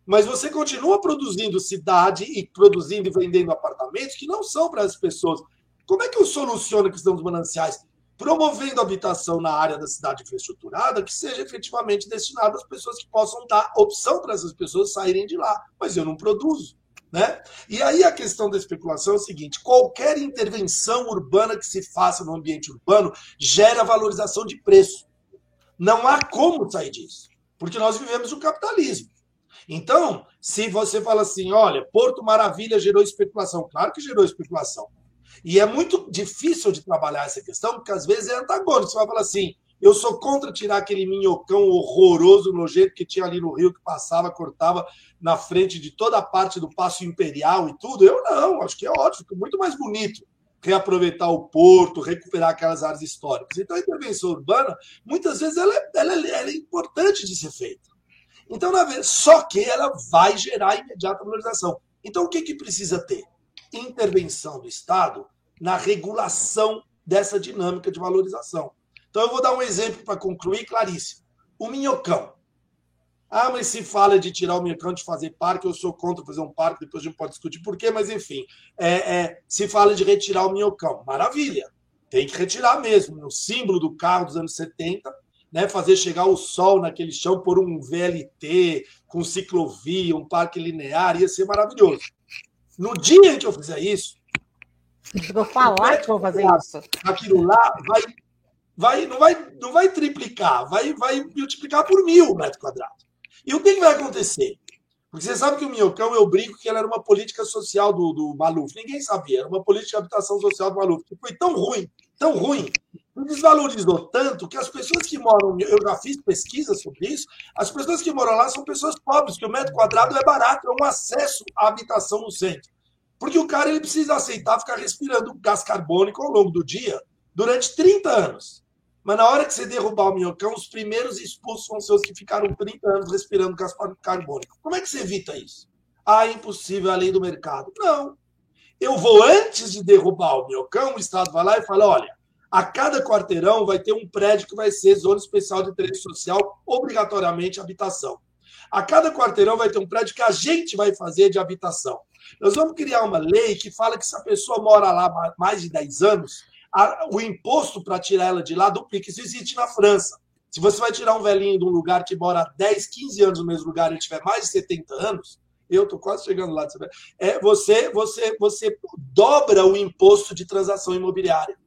Speaker 2: Mas você continua produzindo cidade e produzindo e vendendo apartamentos que não são para as pessoas. Como é que eu soluciono a questão dos mananciais? Promovendo habitação na área da cidade infraestruturada que seja efetivamente destinada às pessoas que possam dar opção para essas pessoas saírem de lá. Mas eu não produzo. Né? E aí a questão da especulação é o seguinte: qualquer intervenção urbana que se faça no ambiente urbano gera valorização de preço. Não há como sair disso, porque nós vivemos o capitalismo. Então, se você fala assim, olha, Porto Maravilha gerou especulação, claro que gerou especulação. E é muito difícil de trabalhar essa questão, porque às vezes é antagônico. Você vai falar assim: eu sou contra tirar aquele minhocão horroroso, nojento que tinha ali no Rio, que passava, cortava na frente de toda a parte do Passo Imperial e tudo. Eu não, acho que é ótimo, fica muito mais bonito reaproveitar o porto, recuperar aquelas áreas históricas. Então, a intervenção urbana, muitas vezes, ela é, ela é, ela é importante de ser feita. Então, na vez, só que ela vai gerar imediata valorização. Então, o que, que precisa ter? Intervenção do Estado na regulação dessa dinâmica de valorização. Então, eu vou dar um exemplo para concluir claríssimo. O minhocão. Ah, mas se fala de tirar o minhocão de fazer parque, eu sou contra fazer um parque, depois a gente pode discutir por quê, mas enfim. É, é, se fala de retirar o minhocão. Maravilha. Tem que retirar mesmo. O símbolo do carro dos anos 70, né, fazer chegar o sol naquele chão por um VLT, com ciclovia, um parque linear, ia ser maravilhoso. No dia em que eu fizer isso,
Speaker 3: Vou falar que vou fazer isso.
Speaker 2: Aquilo lá vai, vai, não, vai, não vai triplicar, vai, vai multiplicar por mil metros quadrados. E o que, que vai acontecer? Porque você sabe que o Minhocão, eu brinco que ela era uma política social do, do Maluf. Ninguém sabia, era uma política de habitação social do Maluf. Que foi tão ruim, tão ruim, desvalorizou tanto que as pessoas que moram, eu já fiz pesquisa sobre isso, as pessoas que moram lá são pessoas pobres, que o metro quadrado é barato, é um acesso à habitação no centro. Porque o cara ele precisa aceitar ficar respirando gás carbônico ao longo do dia durante 30 anos. Mas na hora que você derrubar o minhocão, os primeiros expulsos vão ser os que ficaram 30 anos respirando gás carbônico. Como é que você evita isso? Ah, é impossível, a lei do mercado. Não. Eu vou, antes de derrubar o minhocão, o Estado vai lá e fala: olha, a cada quarteirão vai ter um prédio que vai ser zona especial de interesse social, obrigatoriamente habitação. A cada quarteirão vai ter um prédio que a gente vai fazer de habitação. Nós vamos criar uma lei que fala que se a pessoa mora lá mais de 10 anos, o imposto para tirar ela de lá duplica. Isso existe na França. Se você vai tirar um velhinho de um lugar que mora 10, 15 anos no mesmo lugar e ele tiver mais de 70 anos, eu estou quase chegando lá, é, você, você, você dobra o imposto de transação imobiliária.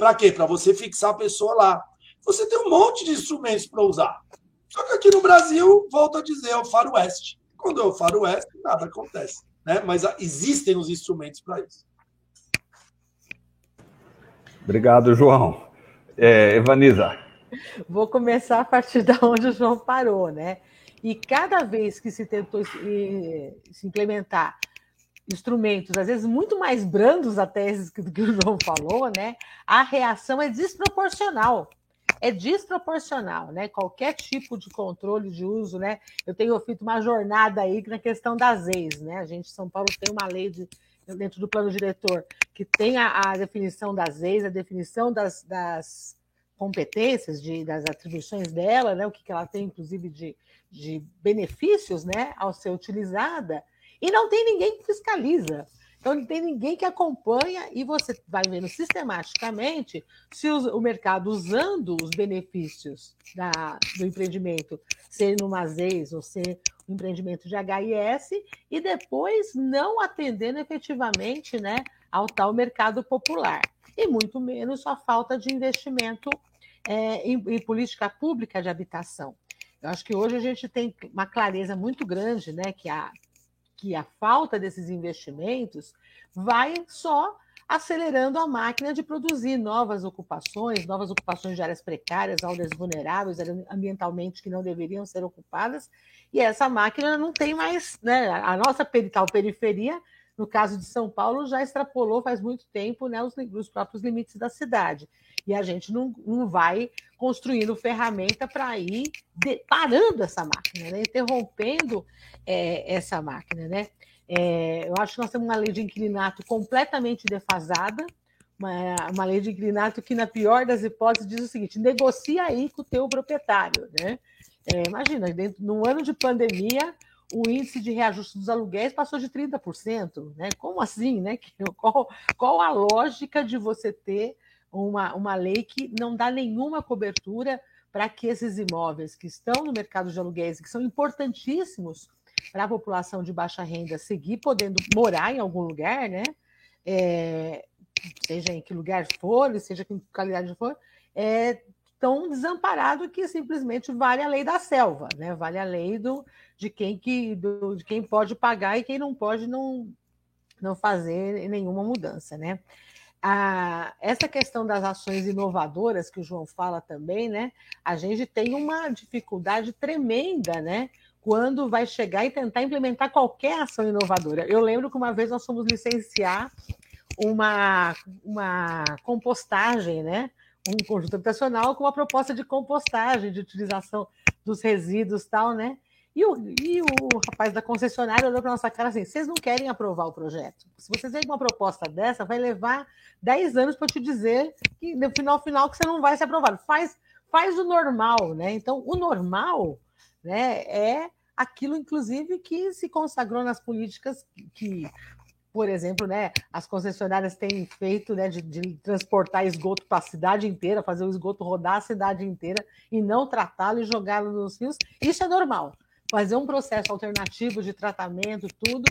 Speaker 2: Para quê? Para você fixar a pessoa lá. Você tem um monte de instrumentos para usar. Só que aqui no Brasil, volto a dizer, é o faroeste. Quando é o faroeste, nada acontece né? mas existem os instrumentos para isso.
Speaker 1: Obrigado, João. É, Evaniza.
Speaker 3: Vou começar a partir da onde o João parou, né? E cada vez que se tentou se implementar instrumentos, às vezes muito mais brandos até do que o João falou, né? A reação é desproporcional é desproporcional, né? Qualquer tipo de controle de uso, né? Eu tenho feito uma jornada aí na questão das leis, né? A gente, São Paulo, tem uma lei de, dentro do plano diretor que tem a, a definição das leis, a definição das, das competências, de, das atribuições dela, né? O que, que ela tem, inclusive, de, de benefícios, né? Ao ser utilizada, e não tem ninguém que fiscaliza. Então, não tem ninguém que acompanha e você vai vendo sistematicamente se o mercado usando os benefícios da, do empreendimento, ser no Mazeis ou ser o empreendimento de HIS, e depois não atendendo efetivamente né, ao tal mercado popular. E muito menos a falta de investimento é, em, em política pública de habitação. Eu acho que hoje a gente tem uma clareza muito grande, né, que a que a falta desses investimentos vai só acelerando a máquina de produzir novas ocupações, novas ocupações de áreas precárias, áreas vulneráveis, ambientalmente que não deveriam ser ocupadas, e essa máquina não tem mais, né? A nossa tal periferia, no caso de São Paulo, já extrapolou faz muito tempo né, os, os próprios limites da cidade. E a gente não, não vai construindo ferramenta para ir de, parando essa máquina, né? interrompendo é, essa máquina. Né? É, eu acho que nós temos uma lei de inquilinato completamente defasada, uma, uma lei de inquilinato que, na pior das hipóteses, diz o seguinte: negocia aí com o teu proprietário. Né? É, imagina, dentro, num ano de pandemia, o índice de reajuste dos aluguéis passou de 30%. Né? Como assim? Né? Qual, qual a lógica de você ter uma, uma lei que não dá nenhuma cobertura para que esses imóveis que estão no mercado de aluguéis, que são importantíssimos para a população de baixa renda seguir podendo morar em algum lugar, né? É, seja em que lugar for, seja em que qualidade for, é tão desamparado que simplesmente vale a lei da selva, né? Vale a lei do, de quem que do, de quem pode pagar e quem não pode não não fazer nenhuma mudança, né? A, essa questão das ações inovadoras que o João fala também, né? A gente tem uma dificuldade tremenda, né? Quando vai chegar e tentar implementar qualquer ação inovadora. Eu lembro que uma vez nós fomos licenciar uma, uma compostagem, né? Um conjunto habitacional com uma proposta de compostagem, de utilização dos resíduos tal, né? E o, e o rapaz da concessionária olhou para nossa cara assim: vocês não querem aprovar o projeto. Se vocês têm uma proposta dessa, vai levar 10 anos para te dizer que no final final que você não vai ser aprovado. Faz, faz o normal, né? Então, o normal né, é aquilo, inclusive, que se consagrou nas políticas que, por exemplo, né, as concessionárias têm feito né, de, de transportar esgoto para a cidade inteira, fazer o esgoto rodar a cidade inteira e não tratá-lo e jogá-lo nos rios. Isso é normal fazer um processo alternativo de tratamento, tudo,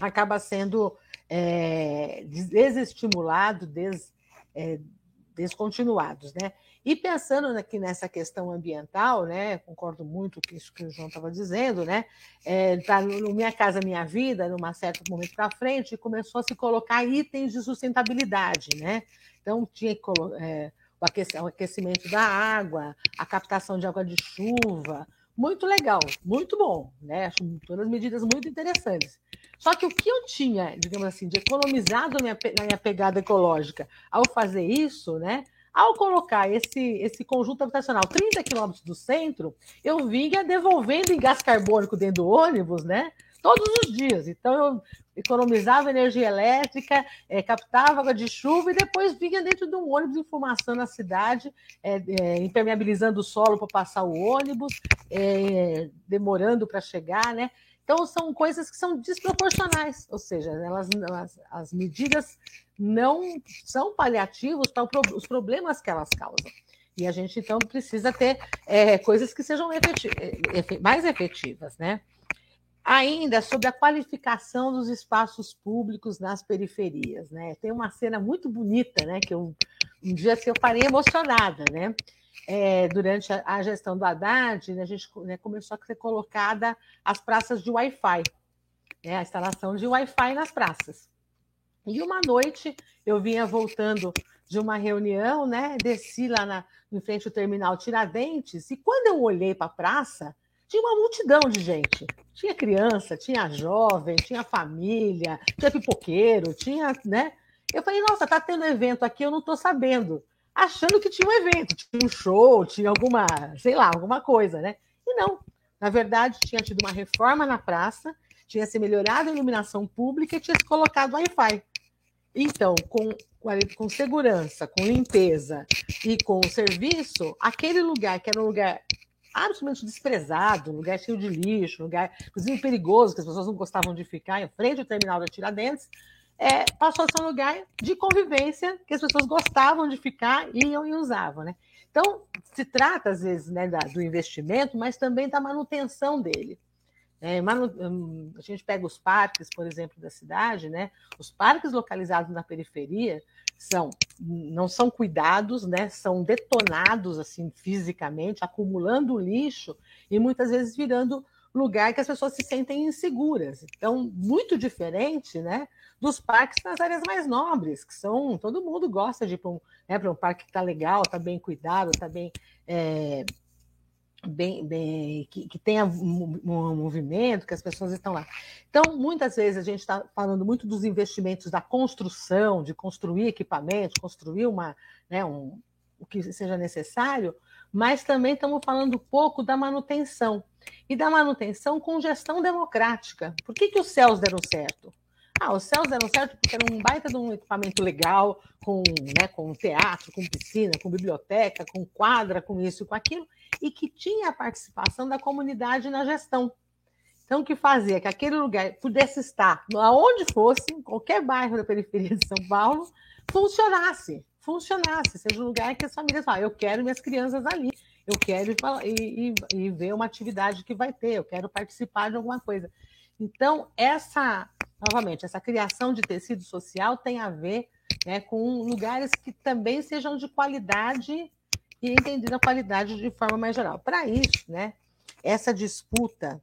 Speaker 3: acaba sendo é, desestimulado, des, é, descontinuados, né? E pensando aqui nessa questão ambiental, né? Concordo muito com isso que o João estava dizendo, né? É, tá no Minha Casa Minha Vida, num certo momento para frente, começou a se colocar itens de sustentabilidade, né? Então tinha que é, o aquecimento da água, a captação de água de chuva, muito legal, muito bom, né? Acho todas medidas muito interessantes. Só que o que eu tinha, digamos assim, de economizado na minha, na minha pegada ecológica ao fazer isso, né? Ao colocar esse, esse conjunto habitacional 30 quilômetros do centro, eu vinha devolvendo em gás carbônico dentro do ônibus, né? Todos os dias. Então, eu economizava energia elétrica, é, captava água de chuva e depois vinha dentro de um ônibus informação a cidade, é, é, impermeabilizando o solo para passar o ônibus, é, demorando para chegar, né? Então, são coisas que são desproporcionais, ou seja, elas, as medidas não são paliativos para os problemas que elas causam. E a gente, então, precisa ter é, coisas que sejam efetiv é, mais efetivas, né? Ainda sobre a qualificação dos espaços públicos nas periferias, né? Tem uma cena muito bonita, né? Que eu, um dia assim, eu parei emocionada, né? É, durante a, a, gestão do Haddad, né, a gente né, começou a ser colocada as praças de Wi-Fi, né, a instalação de Wi-Fi nas praças. E uma noite eu vinha voltando de uma reunião, né? Desci lá na, em frente ao terminal Tiradentes, e quando eu olhei para a praça, tinha uma multidão de gente. Tinha criança, tinha jovem, tinha família, tinha pipoqueiro, tinha, né? Eu falei, nossa, tá tendo evento aqui, eu não estou sabendo. Achando que tinha um evento, tinha um show, tinha alguma, sei lá, alguma coisa, né? E não. Na verdade, tinha tido uma reforma na praça, tinha se melhorado a iluminação pública e tinha se colocado Wi-Fi. Então, com, com segurança, com limpeza e com serviço, aquele lugar que era um lugar absolutamente desprezado, um lugar cheio de lixo, um lugar, inclusive, perigoso, que as pessoas não gostavam de ficar em frente ao terminal da Tiradentes, é, passou a ser um lugar de convivência que as pessoas gostavam de ficar, iam e usavam. Né? Então, se trata, às vezes, né, da, do investimento, mas também da manutenção dele. É, manu, hum, a gente pega os parques, por exemplo, da cidade, né? os parques localizados na periferia são não são cuidados, né? são detonados assim fisicamente, acumulando lixo e muitas vezes virando lugar que as pessoas se sentem inseguras. Então, muito diferente né, dos parques nas áreas mais nobres, que são. Todo mundo gosta de ir para um, né, um parque que está legal, está bem cuidado, está bem. É, bem, bem que, que tenha um, movimento, que as pessoas estão lá. Então, muitas vezes a gente está falando muito dos investimentos da construção, de construir equipamentos, construir uma, né, um, o que seja necessário, mas também estamos falando pouco da manutenção. E da manutenção com gestão democrática. Por que, que os céus deram certo? Ah, os céus deram certo porque era um baita de um equipamento legal, com, né, com teatro, com piscina, com biblioteca, com quadra, com isso e com aquilo, e que tinha a participação da comunidade na gestão. Então, o que fazia que aquele lugar pudesse estar aonde fosse, em qualquer bairro da periferia de São Paulo, funcionasse, funcionasse, seja um lugar que as famílias falam, eu quero minhas crianças ali, eu quero ir, ir, ir ver uma atividade que vai ter, eu quero participar de alguma coisa. Então, essa, novamente, essa criação de tecido social tem a ver né, com lugares que também sejam de qualidade e entendendo a qualidade de forma mais geral. Para isso, né, essa disputa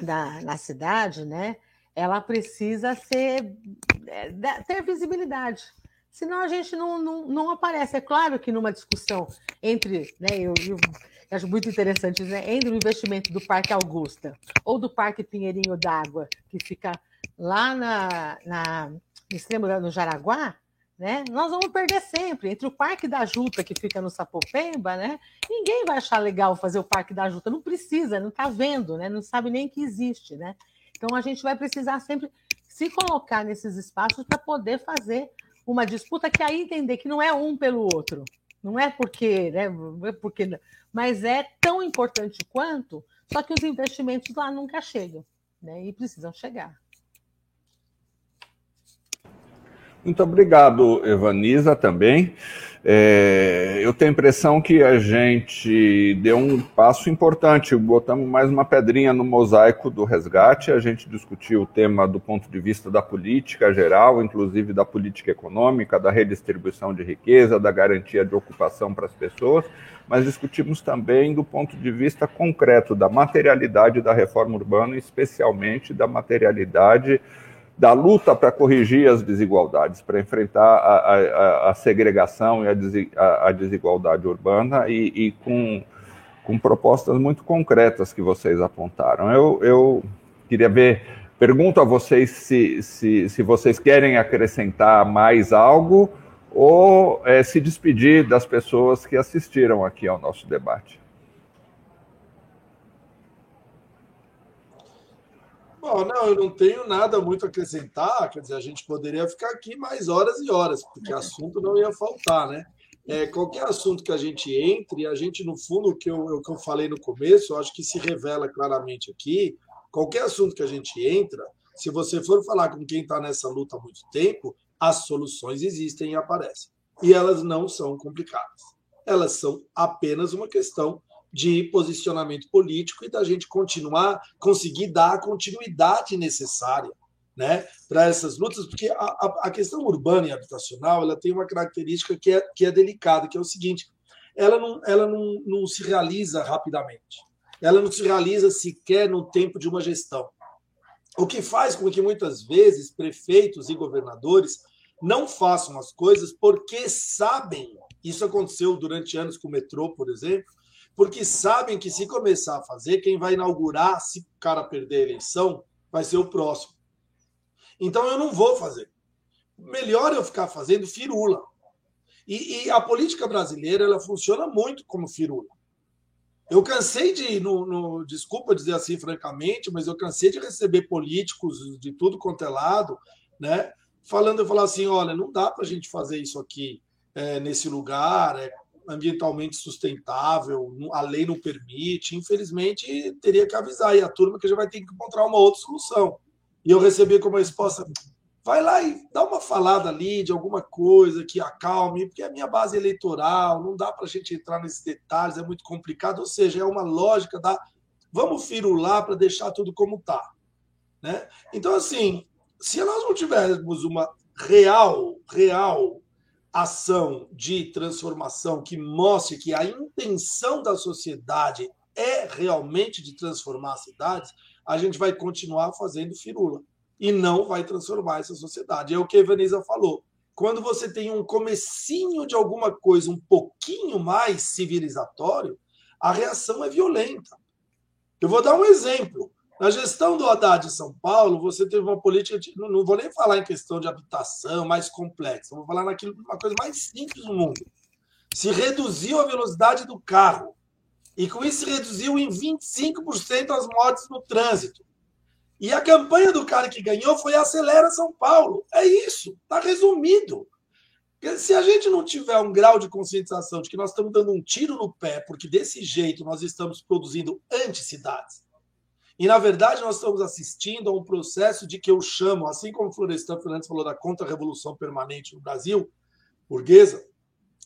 Speaker 3: da, na cidade, né, ela precisa ser é, ter visibilidade. Senão a gente não, não, não aparece. É claro que numa discussão entre, né, eu, eu acho muito interessante, né? Entre o investimento do Parque Augusta ou do Parque Pinheirinho d'Água, que fica lá na, na, no extremo no Jaraguá, né? Nós vamos perder sempre. Entre o Parque da Juta, que fica no Sapopemba, né? Ninguém vai achar legal fazer o Parque da Juta. Não precisa, não está vendo, né? Não sabe nem que existe, né? Então a gente vai precisar sempre se colocar nesses espaços para poder fazer uma disputa que aí entender que não é um pelo outro, não é porque, né? Não é porque, mas é tão importante quanto, só que os investimentos lá nunca chegam, né? E precisam chegar.
Speaker 1: Muito obrigado, Evaniza, também. É, eu tenho a impressão que a gente deu um passo importante, botamos mais uma pedrinha no mosaico do resgate. A gente discutiu o tema do ponto de vista da política geral, inclusive da política econômica, da redistribuição de riqueza, da garantia de ocupação para as pessoas, mas discutimos também do ponto de vista concreto da materialidade da reforma urbana, especialmente da materialidade da luta para corrigir as desigualdades, para enfrentar a, a, a segregação e a, desigualdade urbana e, e, com, com propostas muito concretas que vocês apontaram. Eu, eu queria ver, pergunto a vocês se, se, se vocês querem acrescentar mais algo ou é, se despedir das pessoas que assistiram aqui ao nosso debate.
Speaker 2: Bom, não, eu não tenho nada muito a acrescentar. Quer dizer, a gente poderia ficar aqui mais horas e horas, porque assunto não ia faltar, né? É, qualquer assunto que a gente entre, a gente, no fundo, o que eu, que eu falei no começo, eu acho que se revela claramente aqui. Qualquer assunto que a gente entra, se você for falar com quem está nessa luta há muito tempo, as soluções existem e aparecem. E elas não são complicadas. Elas são apenas uma questão de posicionamento político e da gente continuar, conseguir dar a continuidade necessária né, para essas lutas, porque a, a, a, questão urbana e habitacional ela tem uma característica que é, que é delicada, que é o seguinte: ela, não, ela não, não se realiza rapidamente, ela não se realiza sequer no tempo de uma gestão. O que faz com que muitas vezes prefeitos e governadores não façam as coisas porque sabem. Isso aconteceu durante anos com o metrô, por exemplo, porque sabem que se começar a fazer, quem vai inaugurar, se o cara perder a eleição, vai ser o próximo. Então eu não vou fazer. Melhor eu ficar fazendo firula. E, e a política brasileira ela funciona muito como firula. Eu cansei de, no, no, desculpa dizer assim francamente, mas eu cansei de receber políticos de tudo quanto é lado, né, falando, eu falar assim, olha, não dá para a gente fazer isso aqui é, nesse lugar, é ambientalmente sustentável, a lei não permite, infelizmente teria que avisar aí a turma que já vai ter que encontrar uma outra solução. E eu recebi como resposta: vai lá e dá uma falada ali de alguma coisa que acalme, porque é a minha base eleitoral, não dá para a gente entrar nesses detalhes, é muito complicado. Ou seja, é uma lógica da vamos firular para deixar tudo como está. Né? Então, assim, se nós não tivermos uma real, real ação de transformação que mostre que a intenção da sociedade é realmente de transformar as cidades, a gente vai continuar fazendo firula e não vai transformar essa sociedade. É o que a Evanisa falou. Quando você tem um comecinho de alguma coisa um pouquinho mais civilizatório, a reação é violenta. Eu vou dar um exemplo. Na gestão do Haddad em São Paulo, você teve uma política, de, não, não, vou nem falar em questão de habitação mais complexa, vou falar naquilo uma coisa mais simples do mundo. Se reduziu a velocidade do carro e com isso se reduziu em 25% as mortes no trânsito. E a campanha do cara que ganhou foi Acelera São Paulo. É isso, está resumido. Se a gente não tiver um grau de conscientização de que nós estamos dando um tiro no pé, porque desse jeito nós estamos produzindo anticidades. E, na verdade, nós estamos assistindo a um processo de que eu chamo, assim como Florestan Fernandes falou da contra-revolução permanente no Brasil, burguesa,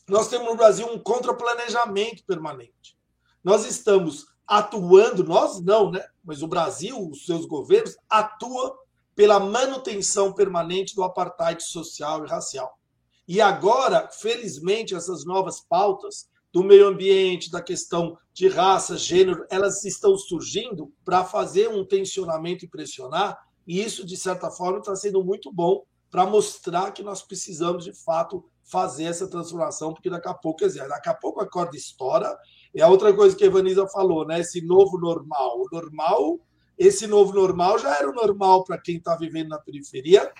Speaker 2: nós temos no Brasil um contra-planejamento permanente. Nós estamos atuando, nós não, né? Mas o Brasil, os seus governos, atuam pela manutenção permanente do apartheid social e racial. E agora, felizmente, essas novas pautas do meio ambiente, da questão de raça, gênero, elas estão surgindo para fazer um tensionamento e pressionar, e isso, de certa forma, está sendo muito bom para mostrar que nós precisamos, de fato, fazer essa transformação, porque daqui a pouco, quer dizer, daqui a pouco a corda estoura é a outra coisa que a Evanisa falou, né? Esse novo normal. O normal, esse novo normal já era o normal para quem está vivendo na periferia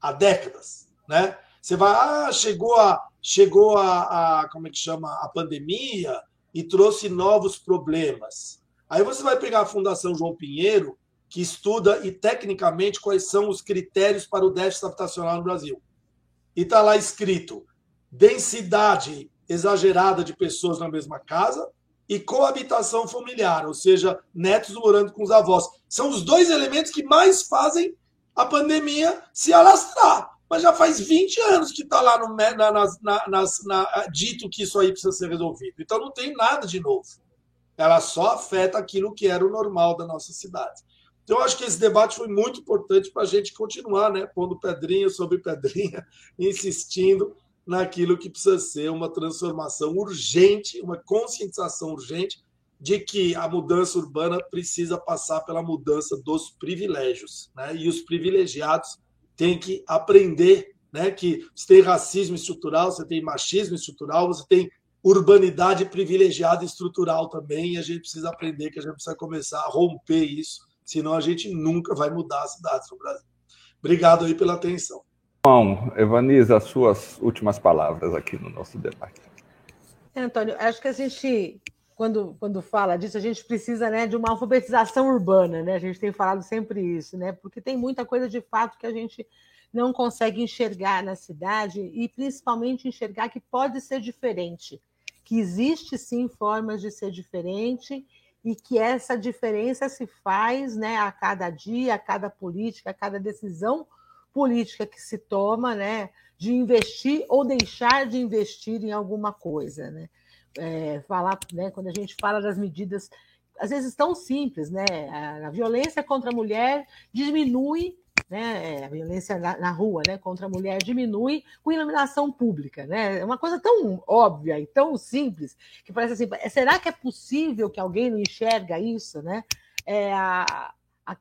Speaker 2: há décadas, né? Você vai, ah, chegou a, chegou a, a como é que chama, a pandemia e trouxe novos problemas. Aí você vai pegar a Fundação João Pinheiro, que estuda e tecnicamente quais são os critérios para o déficit habitacional no Brasil. E está lá escrito densidade exagerada de pessoas na mesma casa e coabitação familiar, ou seja, netos morando com os avós. São os dois elementos que mais fazem a pandemia se alastrar. Mas já faz 20 anos que está lá no, na, na, nas, na, dito que isso aí precisa ser resolvido. Então não tem nada de novo. Ela só afeta aquilo que era o normal da nossa cidade. Então, eu acho que esse debate foi muito importante para a gente continuar, né? Pondo pedrinha sobre pedrinha, insistindo naquilo que precisa ser uma transformação urgente, uma conscientização urgente de que a mudança urbana precisa passar pela mudança dos privilégios, né? E os privilegiados têm que aprender, né? Que você tem racismo estrutural, você tem machismo estrutural, você tem urbanidade privilegiada estrutural também, e a gente precisa aprender que a gente precisa começar a romper isso, senão a gente nunca vai mudar as cidades no Brasil. Obrigado aí pela atenção.
Speaker 1: Bom, Evaniza, as suas últimas palavras aqui no nosso debate.
Speaker 3: Antônio, acho que a gente, quando, quando fala disso, a gente precisa né, de uma alfabetização urbana, né? A gente tem falado sempre isso, né? Porque tem muita coisa de fato que a gente não consegue enxergar na cidade e principalmente enxergar que pode ser diferente, que existe sim formas de ser diferente e que essa diferença se faz né, a cada dia, a cada política, a cada decisão política que se toma, né, de investir ou deixar de investir em alguma coisa, né? É, falar, né, quando a gente fala das medidas, às vezes tão simples, né? A, violência contra a mulher diminui, né? A violência na, na, rua, né, contra a mulher diminui com iluminação pública, né? É uma coisa tão óbvia e tão simples que parece assim, será que é possível que alguém não enxerga isso, né? É,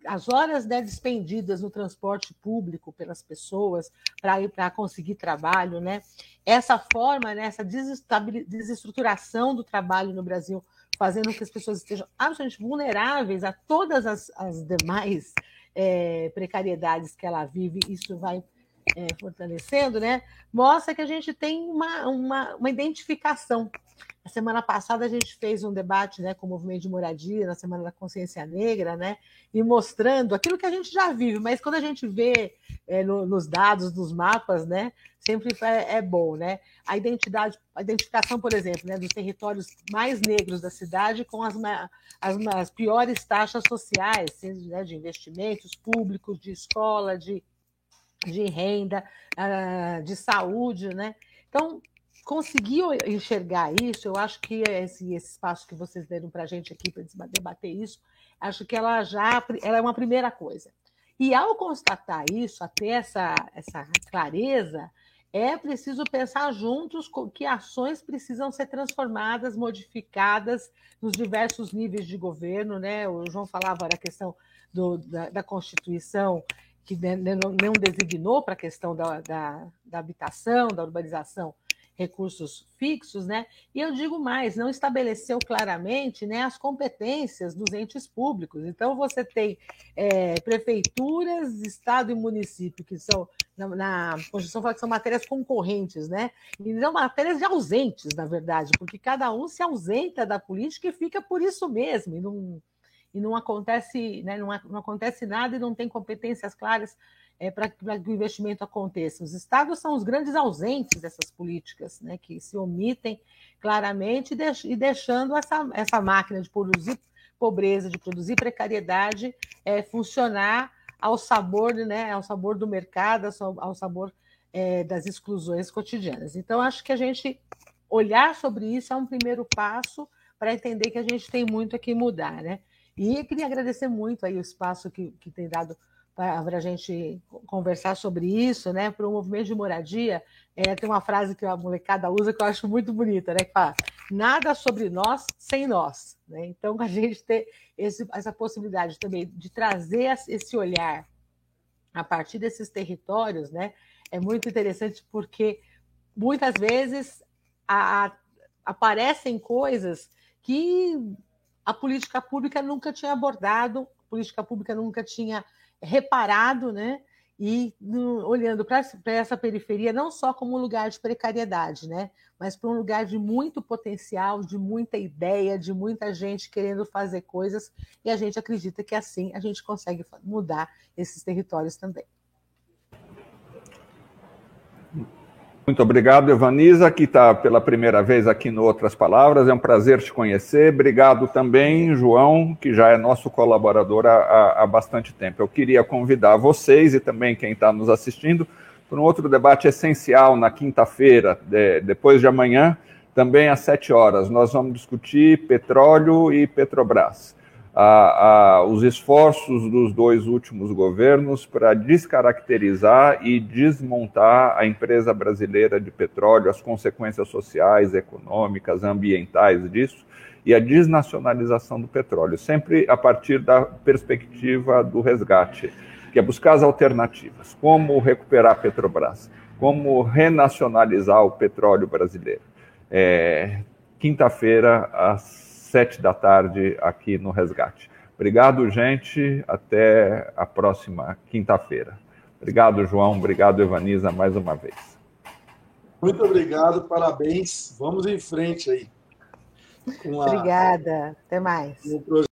Speaker 3: as horas né, despendidas no transporte público pelas pessoas para ir para conseguir trabalho, né? Essa forma, né, essa desestruturação do trabalho no Brasil, fazendo com que as pessoas estejam absolutamente vulneráveis a todas as, as demais é, precariedades que ela vive, isso vai é, fortalecendo, né? Mostra que a gente tem uma, uma, uma identificação A semana passada a gente fez um debate né, com o movimento de moradia, na Semana da Consciência Negra, né, e mostrando aquilo que a gente já vive, mas quando a gente vê é, no, nos dados, nos mapas, né, sempre é, é, bom. Né? A identidade, a identificação, por exemplo, né, dos territórios mais negros da cidade com as, as, as piores taxas sociais, né, de investimentos públicos, de escola, de, de renda, ah, de saúde. Né? Então, conseguiu enxergar isso, eu acho que esse, esse espaço que vocês deram para a gente aqui para debater isso, acho que ela já ela é uma primeira coisa. E ao constatar isso, a ter essa, essa clareza, é preciso pensar juntos que ações precisam ser transformadas, modificadas nos diversos níveis de governo. Né? O João falava da questão do, da, da Constituição, que não, não designou para a questão da, da, da habitação, da urbanização, recursos fixos, né? E eu digo mais, não estabeleceu claramente né, as competências dos entes públicos. Então, você tem é, prefeituras, Estado e município, que são, na, na Constituição fala que são matérias concorrentes, né? E não matérias de ausentes, na verdade, porque cada um se ausenta da política e fica por isso mesmo, e não, e não acontece, né, não, não acontece nada e não tem competências claras é, para que o investimento aconteça. Os estados são os grandes ausentes dessas políticas, né, que se omitem claramente e, deix deixando essa, essa máquina de produzir pobreza, de produzir precariedade, é, funcionar ao sabor, né, ao sabor do mercado, ao sabor é, das exclusões cotidianas. Então, acho que a gente olhar sobre isso é um primeiro passo para entender que a gente tem muito a que mudar, né? E queria agradecer muito aí o espaço que, que tem dado para a gente conversar sobre isso, né? Para o movimento de moradia, é, tem uma frase que a molecada usa que eu acho muito bonita, né? Que fala: nada sobre nós sem nós. Né? Então, a gente ter esse, essa possibilidade também de trazer esse olhar a partir desses territórios, né? É muito interessante porque muitas vezes a, a, aparecem coisas que a política pública nunca tinha abordado, a política pública nunca tinha reparado, né? E no, olhando para essa periferia não só como um lugar de precariedade, né? Mas para um lugar de muito potencial, de muita ideia, de muita gente querendo fazer coisas, e a gente acredita que assim a gente consegue mudar esses territórios também.
Speaker 1: Muito obrigado, Evaniza, que está pela primeira vez aqui no Outras Palavras. É um prazer te conhecer. Obrigado também, João, que já é nosso colaborador há, há bastante tempo. Eu queria convidar vocês e também quem está nos assistindo para um outro debate essencial na quinta-feira, de, depois de amanhã, também às sete horas. Nós vamos discutir petróleo e Petrobras a, a, os esforços dos dois últimos governos para descaracterizar e desmontar a empresa brasileira de petróleo, as consequências sociais, econômicas, ambientais disso, e a desnacionalização do petróleo, sempre a partir da perspectiva do resgate, que é buscar as alternativas, como recuperar a Petrobras, como renacionalizar o petróleo brasileiro. É, Quinta-feira, às sete da tarde aqui no Resgate. Obrigado, gente. Até a próxima quinta-feira. Obrigado, João. Obrigado, Evaniza, mais uma vez.
Speaker 2: Muito obrigado, parabéns. Vamos em frente aí.
Speaker 3: A... Obrigada. Até mais.